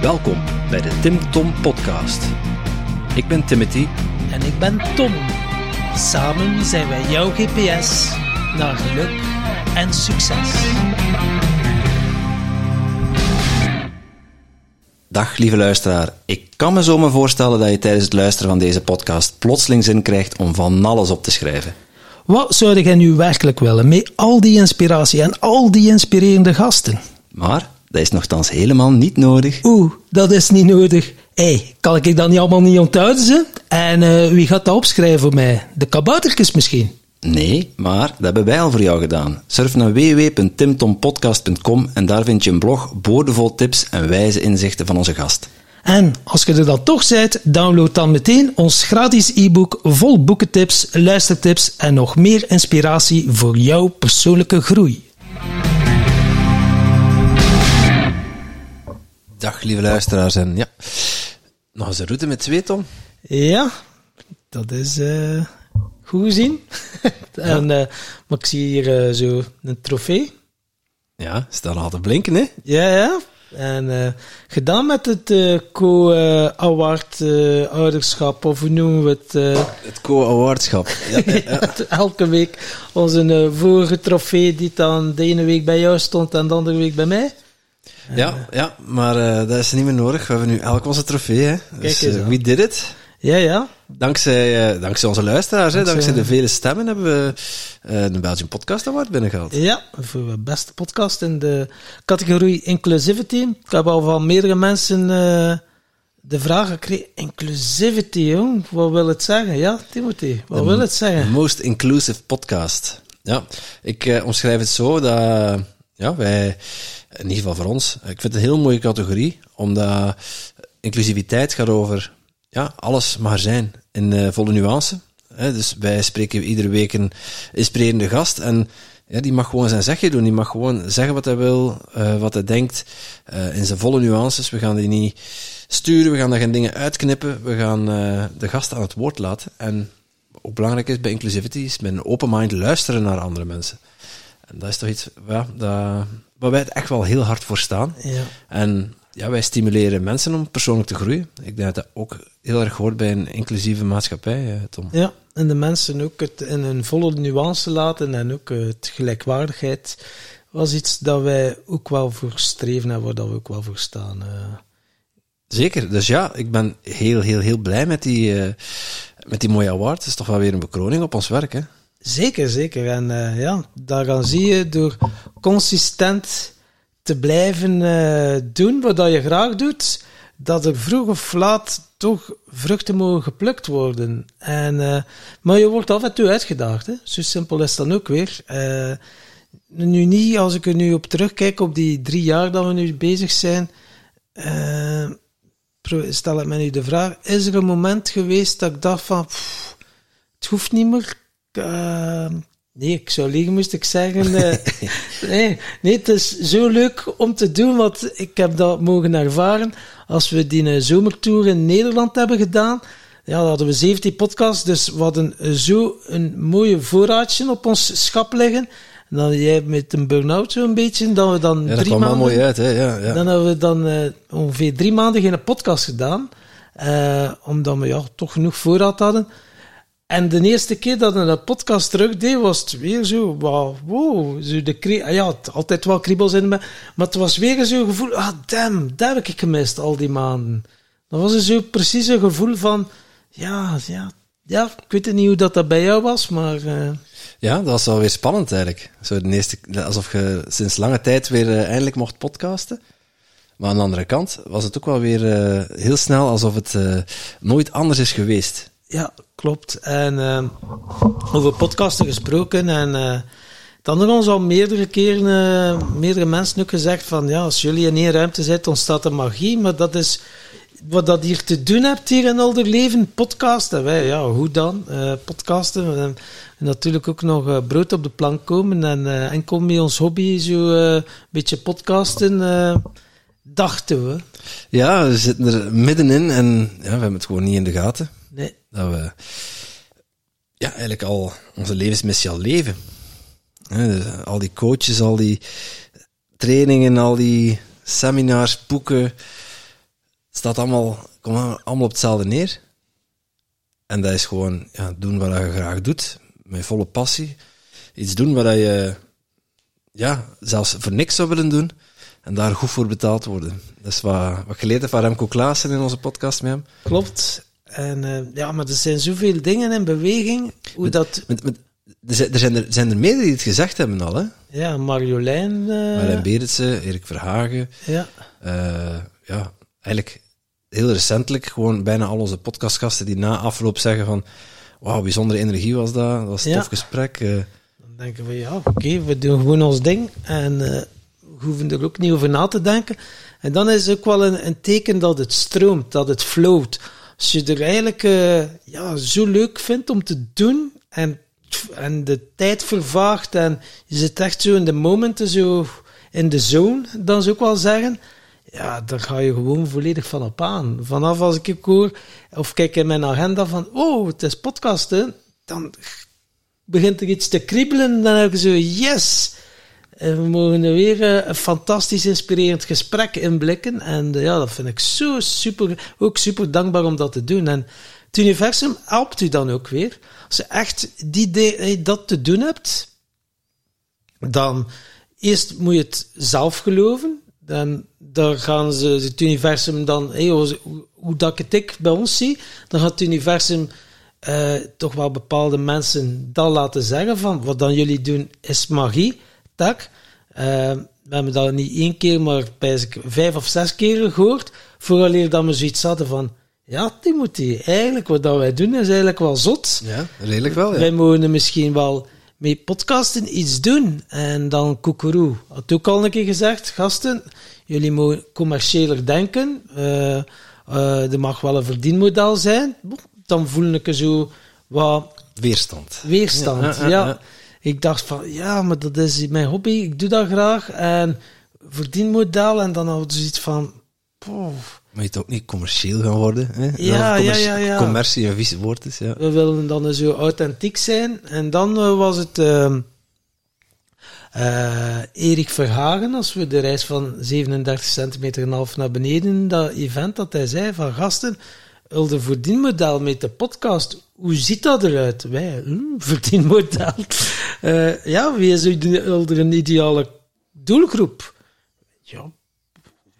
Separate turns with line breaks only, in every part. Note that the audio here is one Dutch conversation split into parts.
Welkom bij de Tim Tom Podcast. Ik ben Timothy.
En ik ben Tom. Samen zijn wij jouw GPS naar geluk en succes.
Dag lieve luisteraar. Ik kan me zo maar voorstellen dat je tijdens het luisteren van deze podcast plotseling zin krijgt om van alles op te schrijven.
Wat zou jij nu werkelijk willen met al die inspiratie en al die inspirerende gasten?
Maar dat is nogthans helemaal niet nodig.
Oeh, dat is niet nodig. Hé, hey, kan ik dat niet allemaal niet onthouden? Ze? En uh, wie gaat dat opschrijven voor mij? De kaboutertjes misschien?
Nee, maar dat hebben wij al voor jou gedaan. Surf naar www.timtompodcast.com en daar vind je een blog boordevol tips en wijze inzichten van onze gast.
En als je er dan toch bent, download dan meteen ons gratis e-book vol boekentips, luistertips en nog meer inspiratie voor jouw persoonlijke groei.
Dag lieve luisteraars en ja, nog eens een route met twee Tom.
Ja, dat is uh, goed gezien. en, uh, maar ik zie hier uh, zo een trofee.
Ja, staat al te blinken hè?
Ja, ja. En uh, gedaan met het uh, co-award uh, ouderschap, of hoe noemen we het?
het co-awardschap.
Ja. Elke week onze vorige trofee die dan de ene week bij jou stond en de andere week bij mij.
Ja, ja maar dat is niet meer nodig. We hebben nu elk onze trofee. Hè. Dus, wie did it?
Ja, ja.
Dankzij, uh, dankzij onze luisteraars, dankzij, dankzij de vele stemmen, hebben we uh, de Belgian Podcast Award binnengehaald.
Ja, voor de beste podcast in de categorie Inclusivity. Ik heb al van meerdere mensen uh, de vraag gekregen: Inclusivity, jong, wat wil het zeggen? Ja, Timothy, wat wil het zeggen?
Most Inclusive Podcast. Ja, ik omschrijf het zo dat ja, wij, in ieder geval voor ons, ik vind het een heel mooie categorie, omdat inclusiviteit gaat over ja, alles mag er zijn in uh, volle nuance. Hè, dus wij spreken iedere week een inspirerende gast en ja, die mag gewoon zijn zegje doen. Die mag gewoon zeggen wat hij wil, uh, wat hij denkt, uh, in zijn volle nuances. We gaan die niet sturen, we gaan daar geen dingen uitknippen. We gaan de gast aan het woord laten. En ook belangrijk is bij inclusivity, is met een open mind luisteren naar andere mensen. En dat is toch iets ja, dat, waar wij het echt wel heel hard voor staan.
Ja.
En ja, wij stimuleren mensen om persoonlijk te groeien. Ik denk dat dat ook heel erg hoort bij een inclusieve maatschappij, Tom.
Ja, en de mensen ook het in een volle nuance laten en ook het gelijkwaardigheid was iets dat wij ook wel voor streven en waar dat we ook wel voor staan.
Zeker, dus ja, ik ben heel, heel, heel blij met die, uh, met die mooie award. Het is toch wel weer een bekroning op ons werk, hè?
Zeker, zeker. En uh, ja, daaraan zie je door consistent te blijven uh, doen wat je graag doet, dat er vroeg of laat toch vruchten mogen geplukt worden. En, uh, maar je wordt af en toe uitgedaagd. Hè? Zo simpel is dat ook weer. Uh, nu niet, als ik er nu op terugkijk, op die drie jaar dat we nu bezig zijn, stel ik me nu de vraag, is er een moment geweest dat ik dacht van, het hoeft niet meer, Nee, ik zou liegen, moest ik zeggen. Uh, nee, nee, het is zo leuk om te doen, want ik heb dat mogen ervaren. Als we die zomertour in Nederland hebben gedaan, ja, dan hadden we 17 podcasts, dus we hadden zo een mooie voorraadje op ons schap liggen. En dan jij met een burn-out zo'n beetje, dat we dan
ja, dat
drie
kwam
maanden...
mooi uit, hè. Ja, ja.
Dan hebben we dan uh, ongeveer drie maanden geen podcast gedaan, uh, omdat we ja, toch genoeg voorraad hadden. En de eerste keer dat ik een podcast terugdeed, was het weer zo, wow, wow zo de ah ja, altijd wel kriebels in me, maar het was weer zo'n gevoel, ah damn, dat heb ik gemist al die maanden. Dat was zo precies een gevoel van, ja, ja, ja, ik weet niet hoe dat, dat bij jou was, maar... Uh...
Ja, dat was wel weer spannend eigenlijk. Zo de eerste, alsof je sinds lange tijd weer uh, eindelijk mocht podcasten. Maar aan de andere kant was het ook wel weer uh, heel snel alsof het nooit anders is geweest.
Ja, klopt. En uh, over podcasten gesproken. En uh, dan hebben ons al meerdere keren, uh, meerdere mensen ook gezegd van ja, als jullie in één ruimte zitten, ontstaat er magie. Maar dat is wat dat hier te doen hebt hier in Alder Leven, podcasten. Wij, ja, hoe dan? podcasten. En natuurlijk ook nog brood op de plank komen. En enkel met ons hobby zo een beetje podcasten dachten we.
Ja, we zitten er middenin en ja, we hebben het gewoon niet in de gaten.
Nee.
Dat we ja, eigenlijk al onze levensmissie al leven. dus al die coaches, al die trainingen, al die seminars, boeken, staat allemaal, komt allemaal op hetzelfde neer. En dat is gewoon ja, doen wat je graag doet, met volle passie. Iets doen wat je ja, zelfs voor niks zou willen doen en daar goed voor betaald worden. Dat is wat, wat geleerd heb van Remco Klaassen in onze podcast met hem.
Klopt. En uh, ja, maar er zijn zoveel dingen in beweging. Hoe
met,
dat...
Met, met, er, zijn er, zijn er meerdere die het gezegd hebben al, hè?
Ja, Marjolein. Uh...
Marjolein Berendsen, Erik Verhagen.
Ja.
Uh, ja, eigenlijk heel recentelijk gewoon bijna al onze podcastgasten die na afloop zeggen van wauw, bijzondere energie was dat, dat was een ja. tof gesprek.
Dan denken we, ja, oké, okay, we doen gewoon ons ding en we hoeven er ook niet over na te denken. En dan is het ook wel een, een teken dat het stroomt, dat het float. Als je er eigenlijk uh, ja, zo leuk vindt om te doen en, en de tijd vervaagt en je zit echt zo in de momenten, zo in de zone, dan zou ik wel zeggen ja, daar ga je gewoon volledig van op aan. Vanaf als ik hoor, of kijk in mijn agenda van, oh, het is podcasten, dan begint er iets te kriebelen, dan heb je zo, yes! En we mogen er weer een fantastisch inspirerend gesprek inblikken. En ja, dat vind ik zo super, ook super dankbaar om dat te doen. En het universum helpt u dan ook weer. Als je echt die dat te doen hebt, dan eerst moet je het zelf geloven. Dan, daar gaan ze het universum dan, hoe, dat ik het bij ons zie, dan gaat het universum toch wel bepaalde mensen dat laten zeggen van wat dan jullie doen is magie, tak. Uh, we hebben dat niet één keer, maar bij vijf of zes keer gehoord, vooraleer dat we zoiets hadden van, ja, Timothy, eigenlijk wat dat wij doen is eigenlijk wel zot.
Ja, redelijk wel, ja.
Wij mogen misschien wel met podcasten iets doen. En dan koekeroe. Had ook al een keer gezegd, gasten, jullie mogen commerciëler denken. Uh, uh, er mag wel een verdienmodel zijn. Dan voel ik zo wat...
Weerstand.
Weerstand, ja. ja. Ik dacht van, ja, maar dat is mijn hobby. Ik doe dat graag. En verdienmodel. En dan hadden ze iets van... Pof.
Maar je het ook niet commercieel gaan worden. Hè?
Ja, ja, ja, ja.
Commercie een vies woord is. Ja.
We willen dan zo authentiek zijn. En dan uh, was het uh, uh, Erik Verhagen, als we de reis van 37 centimeter en half naar beneden, dat event dat hij zei van gasten, de verdienmodel met de podcast, hoe ziet dat eruit? Wij, hm, verdienmodel. ja, wie is er een ideale doelgroep? Ja,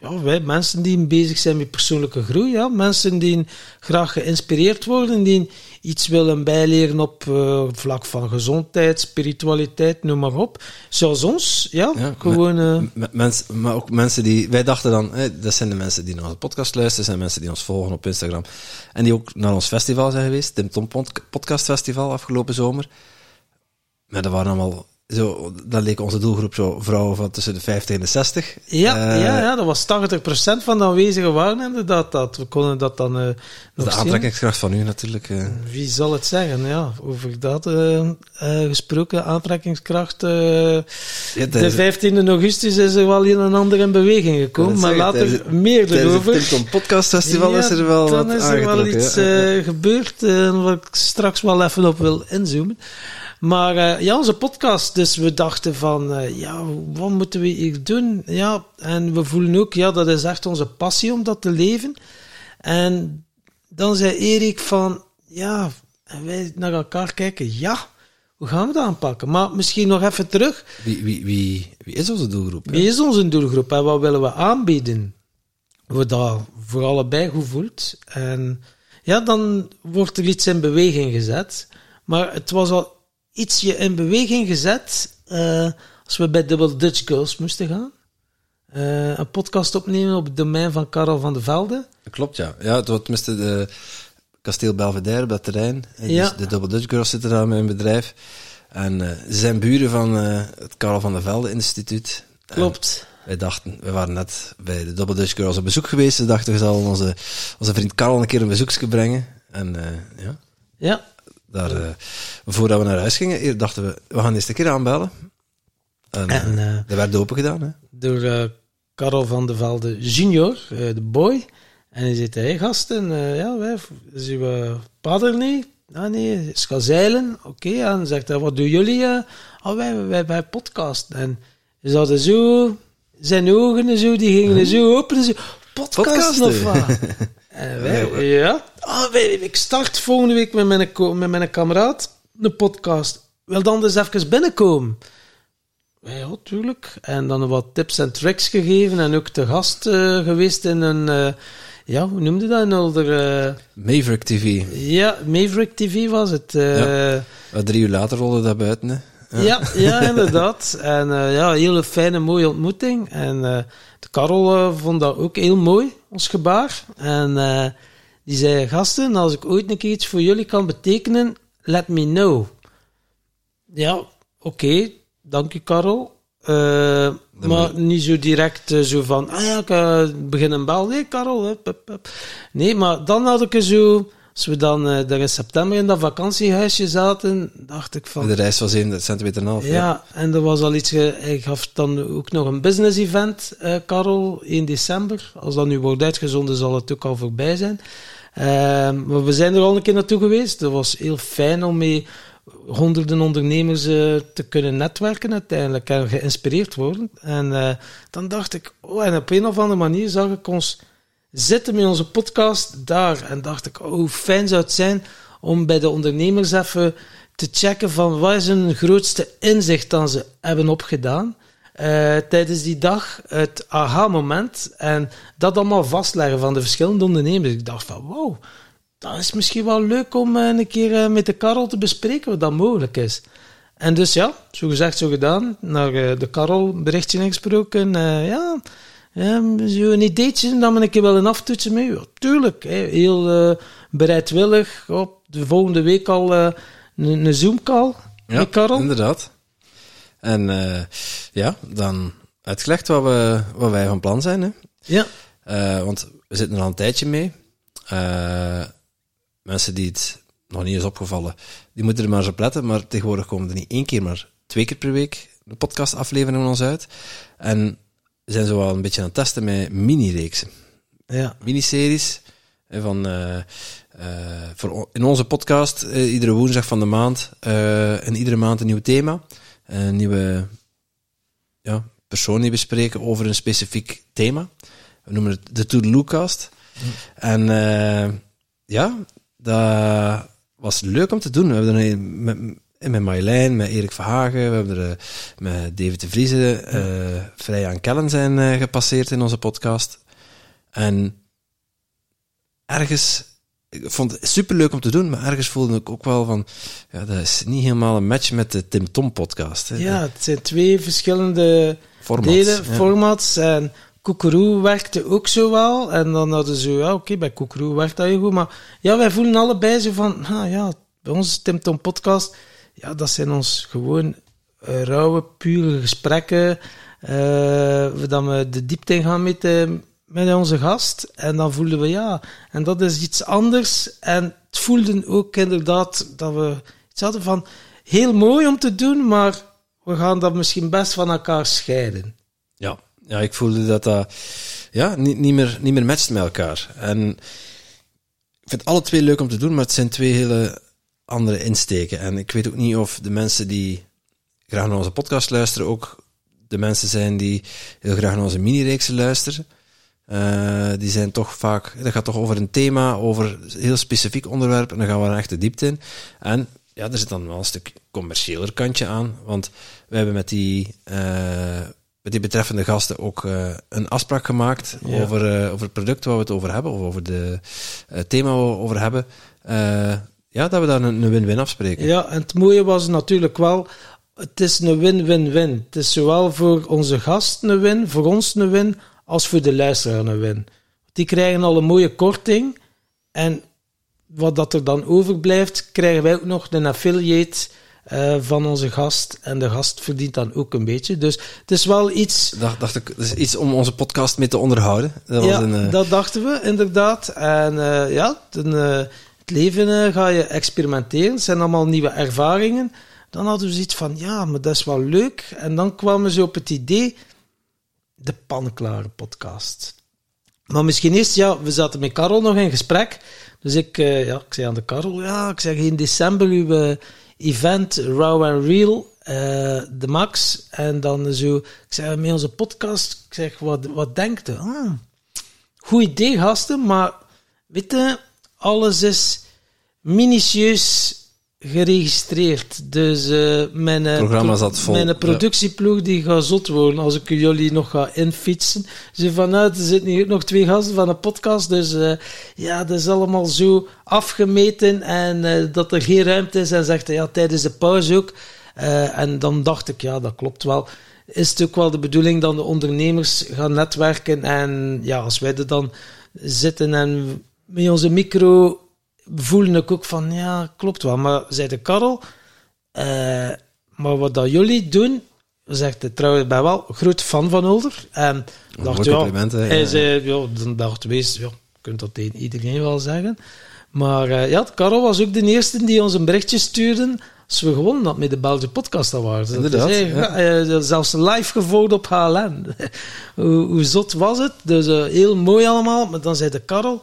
ja, wij, mensen die bezig zijn met persoonlijke groei, ja, mensen die graag geïnspireerd worden, die iets willen bijleren op uh, vlak van gezondheid, spiritualiteit, noem maar op. Zoals ons, ja, ja gewoon... Uh,
mensen, maar ook mensen die... Wij dachten dan, hè, dat zijn de mensen die naar onze podcast luisteren, zijn mensen die ons volgen op Instagram en die ook naar ons festival zijn geweest, Tim Tom Podcast Festival afgelopen zomer. Maar dat waren allemaal zo, dat leek onze doelgroep zo vrouwen van tussen de 50 en de 60.
Ja, uh, ja, ja dat was 80% van de aanwezigen waren inderdaad dat. We konden dat dan uh,
nog De aantrekkingskracht van u natuurlijk. Uh.
Wie zal het zeggen, ja. Over dat gesproken, aantrekkingskracht. Ja, de 15e augustus is er wel een en ander in beweging gekomen, maar later tijdens, meer erover.
Tijdens het Podcast Festival ja, is er wel
dan
wat
is er wel iets gebeurd, waar ik straks wel even op wil inzoomen. Maar uh, ja, onze podcast, dus we dachten van, uh, ja, wat moeten we hier doen? Ja, en we voelen ook, ja, dat is echt onze passie om dat te leven. En dan zei Erik van, ja, en wij naar elkaar kijken, ja, hoe gaan we dat aanpakken? Maar misschien nog even terug.
Wie, wie, wie, wie is onze doelgroep?
Wie is onze doelgroep en wat willen we aanbieden? We dat voor allebei goed voelt. En ja, dan wordt er iets in beweging gezet. Maar het was al ietsje in beweging gezet uh, als we bij Double Dutch Girls moesten gaan. Uh, een podcast opnemen op het domein van Karel van de Velde.
Klopt, ja. Ja, het was tenminste de Kasteel Belvedere op dat terrein. En ja. dus de Double Dutch Girls zitten daar met een bedrijf. En uh, ze zijn buren van het Karel van de Velde Instituut.
Klopt.
En wij dachten, we waren net bij de Double Dutch Girls op bezoek geweest. We dachten, we zullen onze, onze vriend Karel een keer een bezoekje brengen. En ja.
Ja,
daar, uh, voordat we naar huis gingen, dachten we, we gaan eens een keer aanbellen. En, en uh, dat werd open gedaan. Hè?
Door uh, Karel van de Velde junior, de boy. En hij zegt, hé hey, gasten, ja, wij, is uw vader niet? Ah nee, is gaan zeilen. Oké, okay, en zegt hij, wat doen jullie? Oh, wij, wij, wij podcast. En ze hadden zo zijn ogen en zo, die gingen zo open en zo, podcasten of
Podcasten.
wat? En wij, ja. Ah, wij, ik start volgende week met mijn, met mijn kameraad een podcast. Wil dan dus even binnenkomen? Ja, tuurlijk. En dan wat tips en tricks gegeven en ook te gast eh, geweest in een, eh, ja, hoe noemde dat? Een older, eh,
Maverick TV.
ja, Maverick TV was het. eh,
Ja. Drie uur later rolde dat buiten. Hè.
ja, ja, inderdaad. En eh, ja, een hele fijne, mooie ontmoeting. En eh, de Karel eh, vond dat ook heel mooi, ons gebaar. En eh, die zei, gasten, als ik ooit een keer iets voor jullie kan betekenen, let me know. Ja, oké, dank je Karel. Eh, maar niet zo direct eh, zo van, ah ja, ik begin een bel. Nee, Karel. Hup, hup, hup. Nee, maar dan had ik zo, als we dan uh, daar in september in dat vakantiehuisje zaten, dacht ik van...
De reis was 1 centimeter en half.
Ja, ja, en er was al iets, hij gaf dan ook nog een business event, uh, Karel, 1 december. Als dat nu wordt uitgezonden, zal het ook al voorbij zijn. Uh, maar we zijn er al een keer naartoe geweest. Dat was heel fijn om mee honderden ondernemers uh, te kunnen netwerken uiteindelijk en geïnspireerd worden. En dan dacht ik, oh, en op een of andere manier zag ik ons zitten met onze podcast daar. En dacht ik, oh, hoe fijn zou het zijn om bij de ondernemers even te checken van wat is hun grootste inzicht dat ze hebben opgedaan. Uh, tijdens die dag, het aha-moment. En dat allemaal vastleggen van de verschillende ondernemers. Ik dacht van, wow, dat is misschien wel leuk om uh, een keer uh, met de Karel te bespreken wat dat mogelijk is. En dus ja, zo gezegd, zo gedaan. Naar de Karel berichtje ingesproken. ja, zo een ideetje dat we een keer willen aftoetsen mee. Ja, tuurlijk, heel bereidwillig. Op de volgende week al een, een Zoom-call
ja,
Karel.
inderdaad. En ja, dan uitgelegd wat, we, wat wij van plan zijn. Hè.
Ja.
want we zitten er al een tijdje mee. Mensen die het nog niet is opgevallen, die moeten er maar eens op letten. Maar tegenwoordig komen er niet één keer, maar twee keer per week de podcastaflevering van ons uit. En zijn zo wel een beetje aan het testen met mini-reeksen.
Ja.
Miniseries. Van, uh, uh, voor in onze podcast, uh, iedere woensdag van de maand, en iedere maand een nieuw thema. Een nieuwe ja, persoon die we spreken over een specifiek thema. We noemen het de To-Do-cast. En uh, ja, dat was leuk om te doen. We hebben er met, met Marjolein, met Erik Verhagen, we hebben er uh, met David de Vrieze, uh, vrij aan Kellen zijn uh, gepasseerd in onze podcast. En ergens, ik vond het super leuk om te doen, maar ergens voelde ik ook wel van, ja, dat is niet helemaal een match met de Tim Tom podcast. Hè.
Ja, het zijn twee verschillende
formats,
delen,
ja.
formats en Koekeroe werkte ook zo wel. En dan hadden ze, ja, oké, okay, bij Koekeroe werkt dat heel goed. Maar ja, wij voelen allebei zo van, ah, ja, bij ons Tim Tom podcast, ja, dat zijn ons gewoon uh, rauwe, pure gesprekken. Uh, dat we de diepte in gaan met, uh, met onze gast. En dan voelden we, ja, en dat is iets anders. En het voelde ook inderdaad dat we iets hadden van, heel mooi om te doen, maar we gaan dat misschien best van elkaar scheiden.
Ja, ja, ik voelde dat dat ja, niet, niet, meer, niet meer matcht met elkaar. En ik vind alle twee leuk om te doen, maar het zijn twee hele andere insteken. En ik weet ook niet of de mensen die graag naar onze podcast luisteren ook de mensen zijn die heel graag naar onze mini-reeksen luisteren. Uh, die zijn toch vaak, dat gaat toch over een thema, over een heel specifiek onderwerp, en dan gaan we er echt de diepte in. En ja, er zit dan wel een stuk commerciëler kantje aan, want we hebben met die, uh, met die betreffende gasten ook uh, een afspraak gemaakt ja. over, over het product waar we het over hebben, of over de thema waar we het over hebben. Ja, dat we daar een win-win afspreken.
Ja, en het mooie was natuurlijk wel, het is een win-win-win. Het is zowel voor onze gast een win, voor ons een win, als voor de luisteraar een win. Die krijgen al een mooie korting. En wat dat er dan overblijft, krijgen wij ook nog een affiliate uh, van onze gast. En de gast verdient dan ook een beetje. Dus het is wel iets...
Dacht, dacht ik, dus iets om onze podcast mee te onderhouden.
Dat ja, een, uh... dat dachten we inderdaad. En uh, ja, ten, het leven ga je experimenteren. Het zijn allemaal nieuwe ervaringen. Dan hadden we zoiets van, ja, maar dat is wel leuk. En dan kwamen ze op het idee de panklare podcast. Maar misschien eerst, ja, we zaten met Karel nog in gesprek. Dus ik, uh, ja, ik zei aan de Karel, ja, ik zeg in december uw uh, event Raw and Real. eh, de Max. En dan zo, ik zeg, met onze podcast, ik zeg, wat, wat denkt u? Ah, goed idee, gasten, maar weet je, alles is minutieus geregistreerd. Dus uh, mijn,
vol.
mijn productieploeg die gaat zot worden als ik jullie nog ga infietsen. Ze vanuit, er zitten hier nog twee gasten van een podcast, dus uh, ja, dat is allemaal zo afgemeten en dat er geen ruimte is en zegt ja, tijdens de pauze ook. en dan dacht ik, ja, dat klopt wel. Is het ook wel de bedoeling dat de ondernemers gaan netwerken en ja, als wij er dan zitten en met onze micro voelde ik ook van, ja, klopt wel. Maar zei de Karel, uh, maar wat dat jullie doen, zegt de trouwens, ben wel groot fan van Older. En dacht, ja, hij ja. zei, ja, dan dacht wees, ja, kunt dat tegen iedereen wel zeggen. Maar uh, ja, Karel was ook de eerste die ons een berichtje stuurde als we gewonnen hadden met de Belgische Podcast Awards.
Inderdaad.
Dus, ja. uh, zelfs live gevolgd op HLN. hoe, hoe, zot was het? Dus uh, heel mooi allemaal. Maar dan zei de Karel,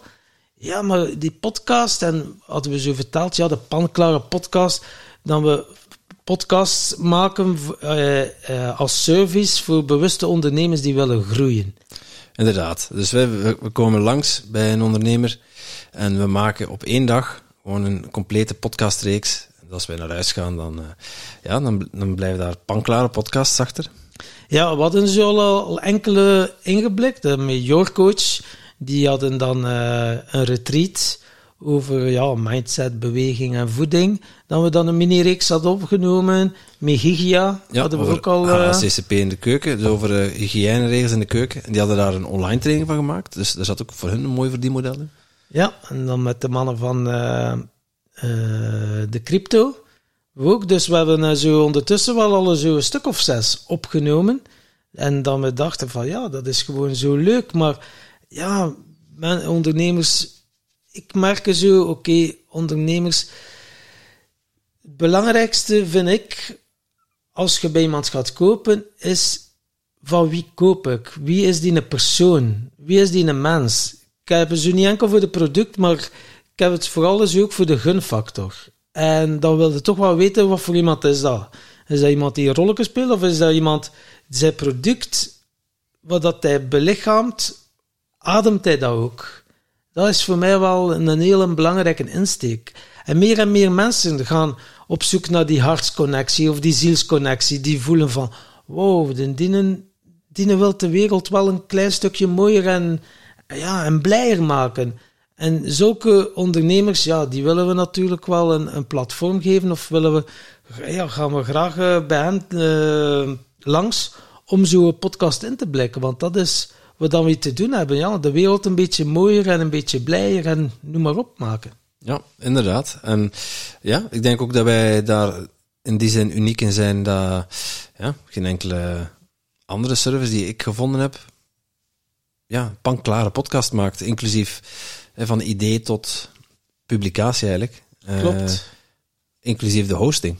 ja, maar die podcast, en hadden we zo verteld, ja, de panklare podcast, dat we podcasts maken uh, uh, als service voor bewuste ondernemers die willen groeien.
Inderdaad. Dus we, we, komen langs bij een ondernemer en we maken op één dag gewoon een complete podcastreeks. En als wij naar huis gaan, dan, uh, ja, dan, dan blijven daar panklare podcasts achter.
Ja, we hadden zo al, al enkele ingeblikt. Met Your Coach die hadden dan uh, een retreat over ja, mindset, beweging en voeding. Dan we dan een mini-reeks hadden opgenomen. Met Hygia
ja,
hadden
we
ook al...
Uh... HCCP in de keuken, dus over uh, hygiëneregels in de keuken. En die hadden daar een online training van gemaakt. Dus daar zat ook voor hun een mooi verdienmodel in.
Ja, en dan met de mannen van de crypto. Ook, dus we hebben zo ondertussen wel al zo een stuk of zes opgenomen. En dan we dachten van ja, dat is gewoon zo leuk, maar ja, men, ondernemers, ik merk zo, oké, ondernemers. Het belangrijkste vind ik, als je bij iemand gaat kopen, is van wie koop ik? Wie is die een persoon? Wie is die een mens? Ik heb het zo niet enkel voor het product, maar ik heb het vooral dus ook voor de gunfactor. En dan wil je toch wel weten wat voor iemand is dat. Is dat iemand die een rolletje speelt, of is dat iemand zijn product, wat dat hij belichaamt, ademt hij dat ook? Dat is voor mij wel een, hele belangrijke insteek. En meer en meer mensen gaan op zoek naar die hartsconnectie of die zielsconnectie. Die voelen van, wow, de dienen, dienen wil de wereld wel een klein stukje mooier en, ja, en blijer maken. En zulke ondernemers, ja, die willen we natuurlijk wel een, een platform geven. Of willen we, ja, gaan we graag uh, bij hen uh, langs om zo'n podcast in te blikken. Want dat is wat dan weer te doen hebben. Ja, de wereld een beetje mooier en een beetje blijer en noem maar op maken.
Ja, inderdaad. En ja, ik denk ook dat wij daar in die zin uniek in zijn dat ja, geen enkele andere service die ik gevonden heb, ja, panklare podcast maakt, inclusief van idee tot publicatie eigenlijk.
Klopt. Uh,
inclusief de hosting.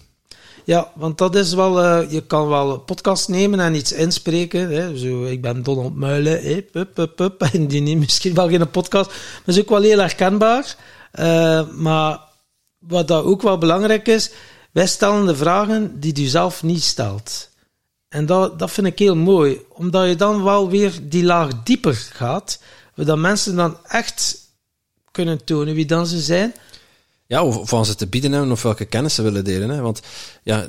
Ja, want dat is wel, uh, je kan wel een podcast nemen en iets inspreken. Hè. Zo, ik ben Donald Muilen, hè, pup, pup, pup, en die neemt misschien wel geen podcast. Maar is ook wel heel herkenbaar. Uh, maar wat dat ook wel belangrijk is, wij stellen de vragen die u zelf niet stelt. En dat, dat vind ik heel mooi, omdat je dan wel weer die laag dieper gaat, dat mensen dan echt kunnen tonen wie dan ze zijn.
Ja, of, of ze te bieden hebben of welke kennis ze willen delen. Hè? Want ja,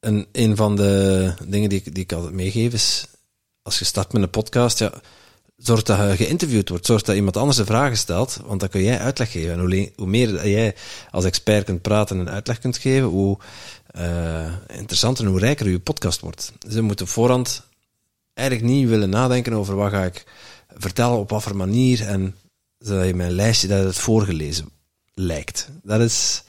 een, een van de dingen die, die ik altijd meegeef is, als je start met een podcast, ja, zorg dat je geïnterviewd wordt. Zorg dat iemand anders de vragen stelt, want dan kun jij uitleg geven. En hoe, hoe meer jij als expert kunt praten en uitleg kunt geven, hoe uh, interessanter en hoe rijker je podcast wordt. Dus je moet op voorhand eigenlijk niet willen nadenken over wat ga ik vertellen, op wat voor manier, en zodat je mijn lijstje dat het voorgelezen lijkt. Dat is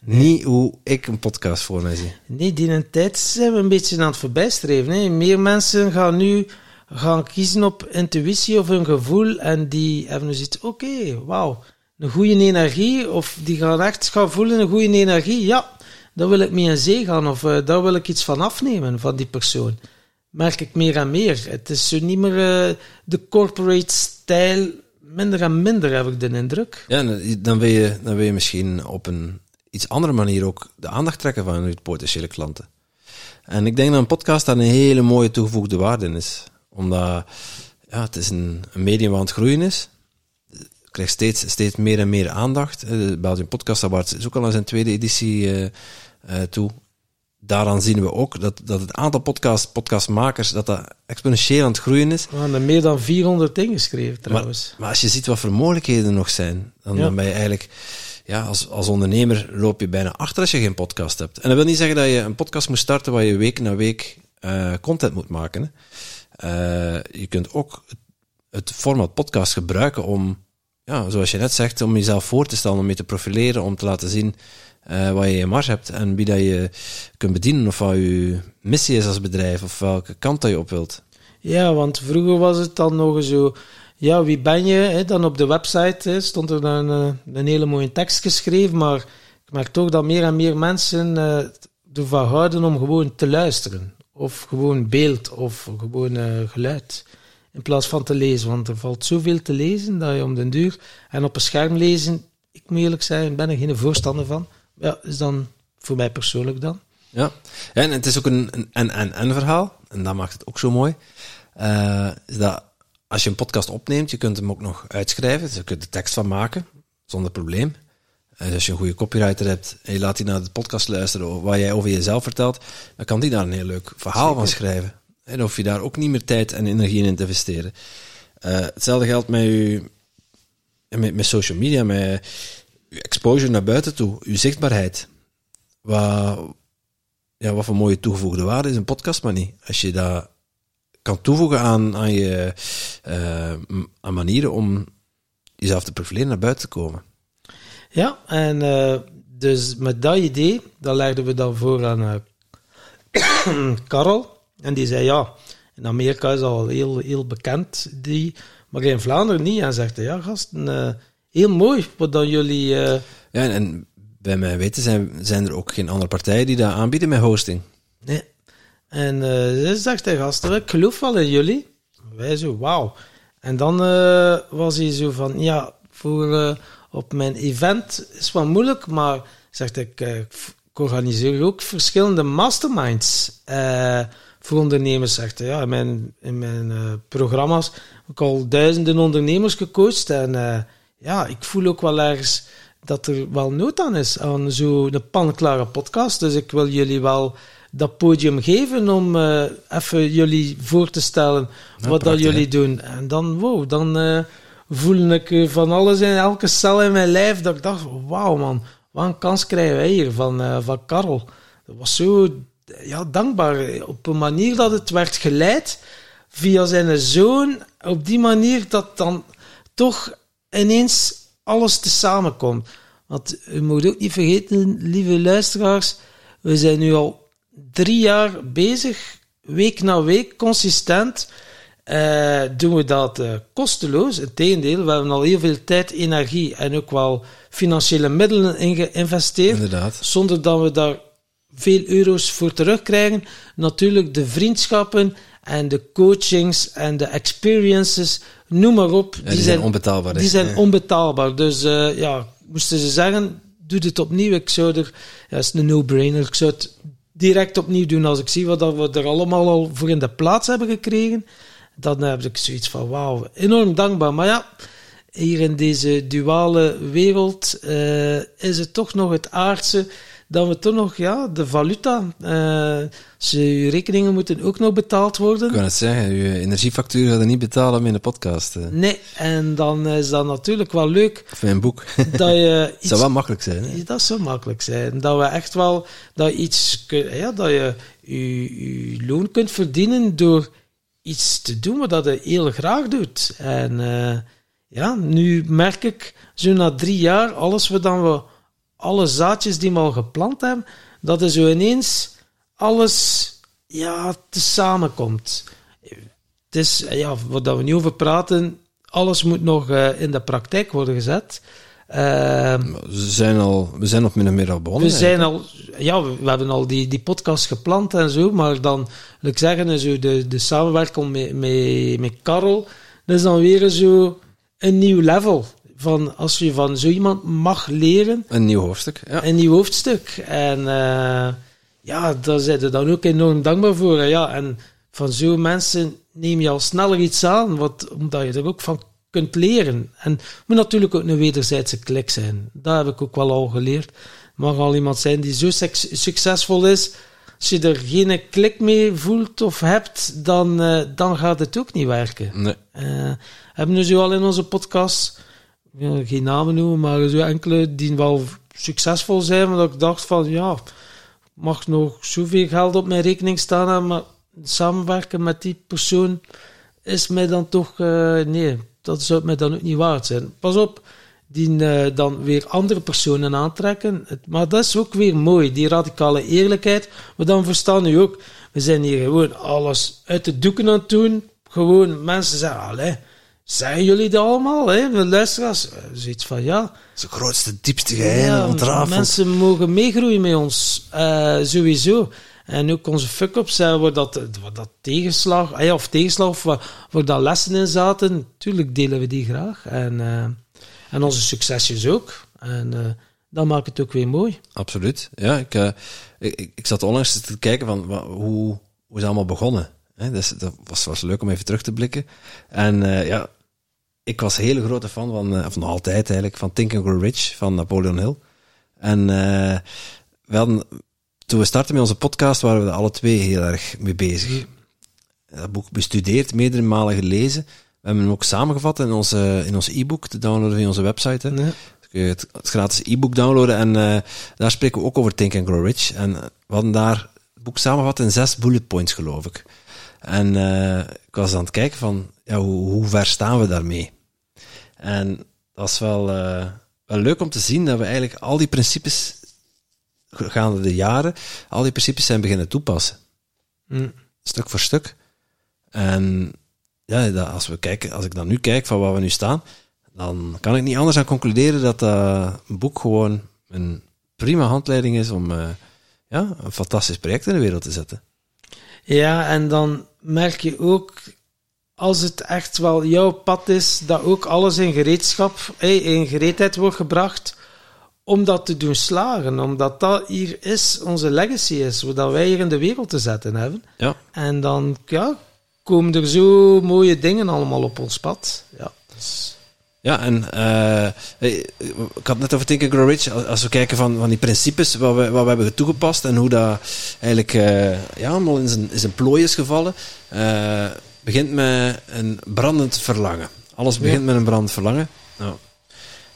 niet hoe ik een podcast voor mij zie.
Nee, die een tijd zijn we een beetje aan het voorbijstreven. Hè. Meer mensen gaan nu gaan kiezen op intuïtie of hun gevoel en die hebben dus iets, oké, okay, wauw, een goede energie, of die gaan echt gaan voelen een goede energie, ja, daar wil ik mee in zee gaan, of uh, daar wil ik iets van afnemen van die persoon. Merk ik meer en meer. Het is zo niet meer uh, de corporate stijl minder en minder, heb ik de indruk.
Ja, dan wil je, dan wil je misschien op een iets andere manier ook de aandacht trekken van je potentiële klanten. En ik denk dat een podcast daar een hele mooie toegevoegde waarde is. Omdat ja, het is een, medium wat aan het groeien is. Krijgt steeds, steeds meer en meer aandacht. Eh, De Belgian Podcast Award is ook al aan zijn tweede editie eh, eh, toe. Daaraan zien we ook dat, dat het aantal podcast, podcastmakers dat dat exponentieel aan het groeien is.
We hebben er meer dan 400 ingeschreven trouwens.
Maar als je ziet wat voor mogelijkheden er nog zijn, dan,
Ja.
dan ben je eigenlijk, ja, als, als ondernemer loop je bijna achter als je geen podcast hebt. En dat wil niet zeggen dat je een podcast moet starten waar je week na week eh, content moet maken. Hè. Eh, je kunt ook het, het format podcast gebruiken om, ja, zoals je net zegt, om jezelf voor te stellen, om je te profileren, om te laten zien eh wat je in mars hebt en wie dat je kunt bedienen, of wat je missie is als bedrijf, of welke kant dat je op wilt.
Ja, want vroeger was het dan nog zo... Ja, wie ben je? Hè? Dan op de website hè, stond er dan eh, een hele mooie tekst geschreven, maar ik merk toch dat meer en meer mensen eh, ervan houden om gewoon te luisteren. Of gewoon beeld, of gewoon geluid. In plaats van te lezen, want er valt zoveel te lezen dat je om den duur... En op een scherm lezen, ik moet eerlijk zijn, ben er geen voorstander van. Ja, is dan voor mij persoonlijk dan.
Ja, en het is ook een en-en-en verhaal. En dat maakt het ook zo mooi. Eh, is dat als je een podcast opneemt, je kunt hem ook nog uitschrijven. Dus je kunt er tekst van maken, zonder probleem. Eh, dus als je een goede copywriter hebt en je laat die naar de podcast luisteren wat jij over jezelf vertelt, dan kan die daar een heel leuk verhaal van schrijven. En hoef je daar ook niet meer tijd en energie in te investeren. Eh, hetzelfde geldt met je met, met social media, met exposure naar buiten toe, je zichtbaarheid. Wat, ja, wat voor mooie toegevoegde waarde is een podcast maar niet. Als je dat kan toevoegen aan, aan je eh, aan manieren om jezelf te profileren naar buiten te komen.
Ja, en eh, dus met dat idee, dat legden we dan voor aan eh Karel. En die zei, ja, in Amerika is al heel, heel bekend, die, maar in Vlaanderen niet. En zegt, ja gasten, heel mooi wat dan jullie... eh,
Ja, en, en bij mijn weten zijn, zijn er ook geen andere partijen die dat aanbieden met hosting.
nee. En ze zegt, hij, gasten, ik geloof wel in jullie. Wij zo, wauw. En dan eh, was hij zo van, ja, voor eh, op mijn event is wel moeilijk, maar zegt ik, ik organiseer ook verschillende masterminds voor ondernemers. Zegt hij, ja, in mijn, in mijn programma's heb ik al duizenden ondernemers gecoacht en ja, ik voel ook wel ergens dat er wel nood aan is aan zo'n panklare podcast. Dus ik wil jullie wel dat podium geven om eh, even jullie voor te stellen
Ja,
wat dat jullie doen. En dan, wow, dan eh voelde ik eh, van alles in elke cel in mijn lijf dat ik dacht, wauw man, wat een kans krijgen wij hier van, eh, van Karel. Dat was zo ja, dankbaar op een manier dat het werd geleid via zijn zoon, op die manier dat dan toch ineens alles te samenkomt. Want u moet ook niet vergeten, lieve luisteraars, we zijn nu al drie jaar bezig, week na week, consistent. Eh, doen we dat eh, kosteloos. Integendeel, we hebben al heel veel tijd, energie en ook wel financiële middelen in geïnvesteerd
Inderdaad.
zonder dat we daar veel euro's voor terugkrijgen. Natuurlijk de vriendschappen en de coachings en de experiences, noem maar op.
Ja, die, zijn onbetaalbaar.
die zijn
Ja.
onbetaalbaar. Dus eh, ja, moesten ze zeggen, doe dit opnieuw. Ik zou er, ja, is een no-brainer. Ik zou het direct opnieuw doen als ik zie wat we er allemaal al voor in de plaats hebben gekregen. Dan heb ik zoiets van, wauw, enorm dankbaar. Maar ja, hier in deze duale wereld eh, is het toch nog het aardse dat we toch nog, ja, de valuta, eh, ze rekeningen moeten ook nog betaald worden.
Ik kan het zeggen, je energiefactuur gaat er niet betalen met een podcast. eh,
Nee, en dan is dat natuurlijk wel leuk
Of een boek.
dat je iets
zou wel makkelijk zijn. Hè?
dat zou makkelijk zijn. Dat we echt wel dat je iets ja, dat je je, je loon kunt verdienen door iets te doen wat dat je heel graag doet. En eh, ja, nu merk ik zo na drie jaar alles wat dan we alle zaadjes die we al geplant hebben, dat er zo ineens alles ja, te samenkomt. Het is, ja, wat dat we nu over praten, alles moet nog eh, in de praktijk worden gezet. Ehm,
We zijn, al, we zijn nog min of meer al begonnen.
we zijn al, ja, we, we hebben al die, die podcast gepland en zo, maar dan, wil ik zeggen, zo de, de samenwerking met, met, met Karel, dat is dan weer zo een nieuw level. Van als je van zo iemand mag leren,
Een nieuw hoofdstuk. Ja.
een nieuw hoofdstuk. En eh, ja, daar zijn ze dan ook enorm dankbaar voor. Ja, en van zo'n mensen neem je al sneller iets aan, wat, omdat je er ook van kunt leren. En het moet natuurlijk ook een wederzijdse klik zijn. Dat heb ik ook wel al geleerd. Mag al iemand zijn die zo suc- succesvol is. Als je er geen klik mee voelt of hebt, dan, eh, dan gaat het ook niet werken.
Nee.
Eh, hebben we zo al in onze podcast, geen namen noemen, maar zo enkele die wel succesvol zijn, maar dat ik dacht van, ja, mag nog zoveel geld op mijn rekening staan, maar samenwerken met die persoon is mij dan toch, eh, nee, dat zou mij dan ook niet waard zijn. Pas op, die eh, dan weer andere personen aantrekken. Maar dat is ook weer mooi, die radicale eerlijkheid. Maar dan verstaan nu ook, we zijn hier gewoon alles uit de doeken aan het doen. Gewoon mensen zeggen, allee, zijn jullie dat allemaal? Hè? De luisteraars, Eh, zoiets van, ja.
Het grootste, diepste geheim
Ja,
ontrafeld.
mensen mogen meegroeien met ons, eh, sowieso. En ook onze fuck-ups, waar, dat, waar dat tegenslag, ah ja, of tegenslag, of waar, waar dat lessen in zaten, natuurlijk delen we die graag. En, eh, en onze succesjes ook. En eh, dat maakt het ook weer mooi.
Absoluut. Ja, ik, eh, ik, ik- zat onlangs te kijken van hoe, hoe is het allemaal begonnen. Hè? Dus, dat was, was leuk om even terug te blikken. En eh, ja, ik was een hele grote fan van, eh, of nog altijd eigenlijk, van Think and Grow Rich van Napoleon Hill. En eh, toen we startten met onze podcast, waren we er alle twee heel erg mee bezig. Dat boek bestudeerd, meerdere malen gelezen. We hebben hem ook samengevat in onze, in ons e-book, te downloaden via onze website. Hè.
Ja.
Dus kun je het, het gratis e-book downloaden en eh, daar spreken we ook over Think and Grow Rich. En we hadden daar het boek samengevat in zes bullet points, geloof ik. En ik was aan het kijken van, ja, hoe, hoe ver staan we daarmee? En dat is wel, eh, wel leuk om te zien dat we eigenlijk al die principes, gaande de jaren, al die principes zijn beginnen toepassen.
Hm.
Stuk voor stuk. En ja, dat, als, we kijken, als ik dan nu kijk van waar we nu staan, dan kan ik niet anders dan concluderen dat dat een boek gewoon een prima handleiding is om eh, ja, een fantastisch project in de wereld te zetten.
Ja, en dan merk je ook, als het echt wel jouw pad is, dat ook alles in gereedschap, in gereedheid wordt gebracht om dat te doen slagen. Omdat dat hier is, onze legacy is, wat wij hier in de wereld te zetten hebben.
Ja,
En dan ja, komen er zo mooie dingen allemaal op ons pad. Ja, dus-
ja en eh, ik had net over Think and Grow Rich. Als- we kijken van, van die principes wat we, wat we hebben toegepast en hoe dat eigenlijk eh, ja, allemaal in zijn, in zijn plooi is gevallen, eh, begint met een brandend verlangen. Alles begint met een brandend verlangen. Nou,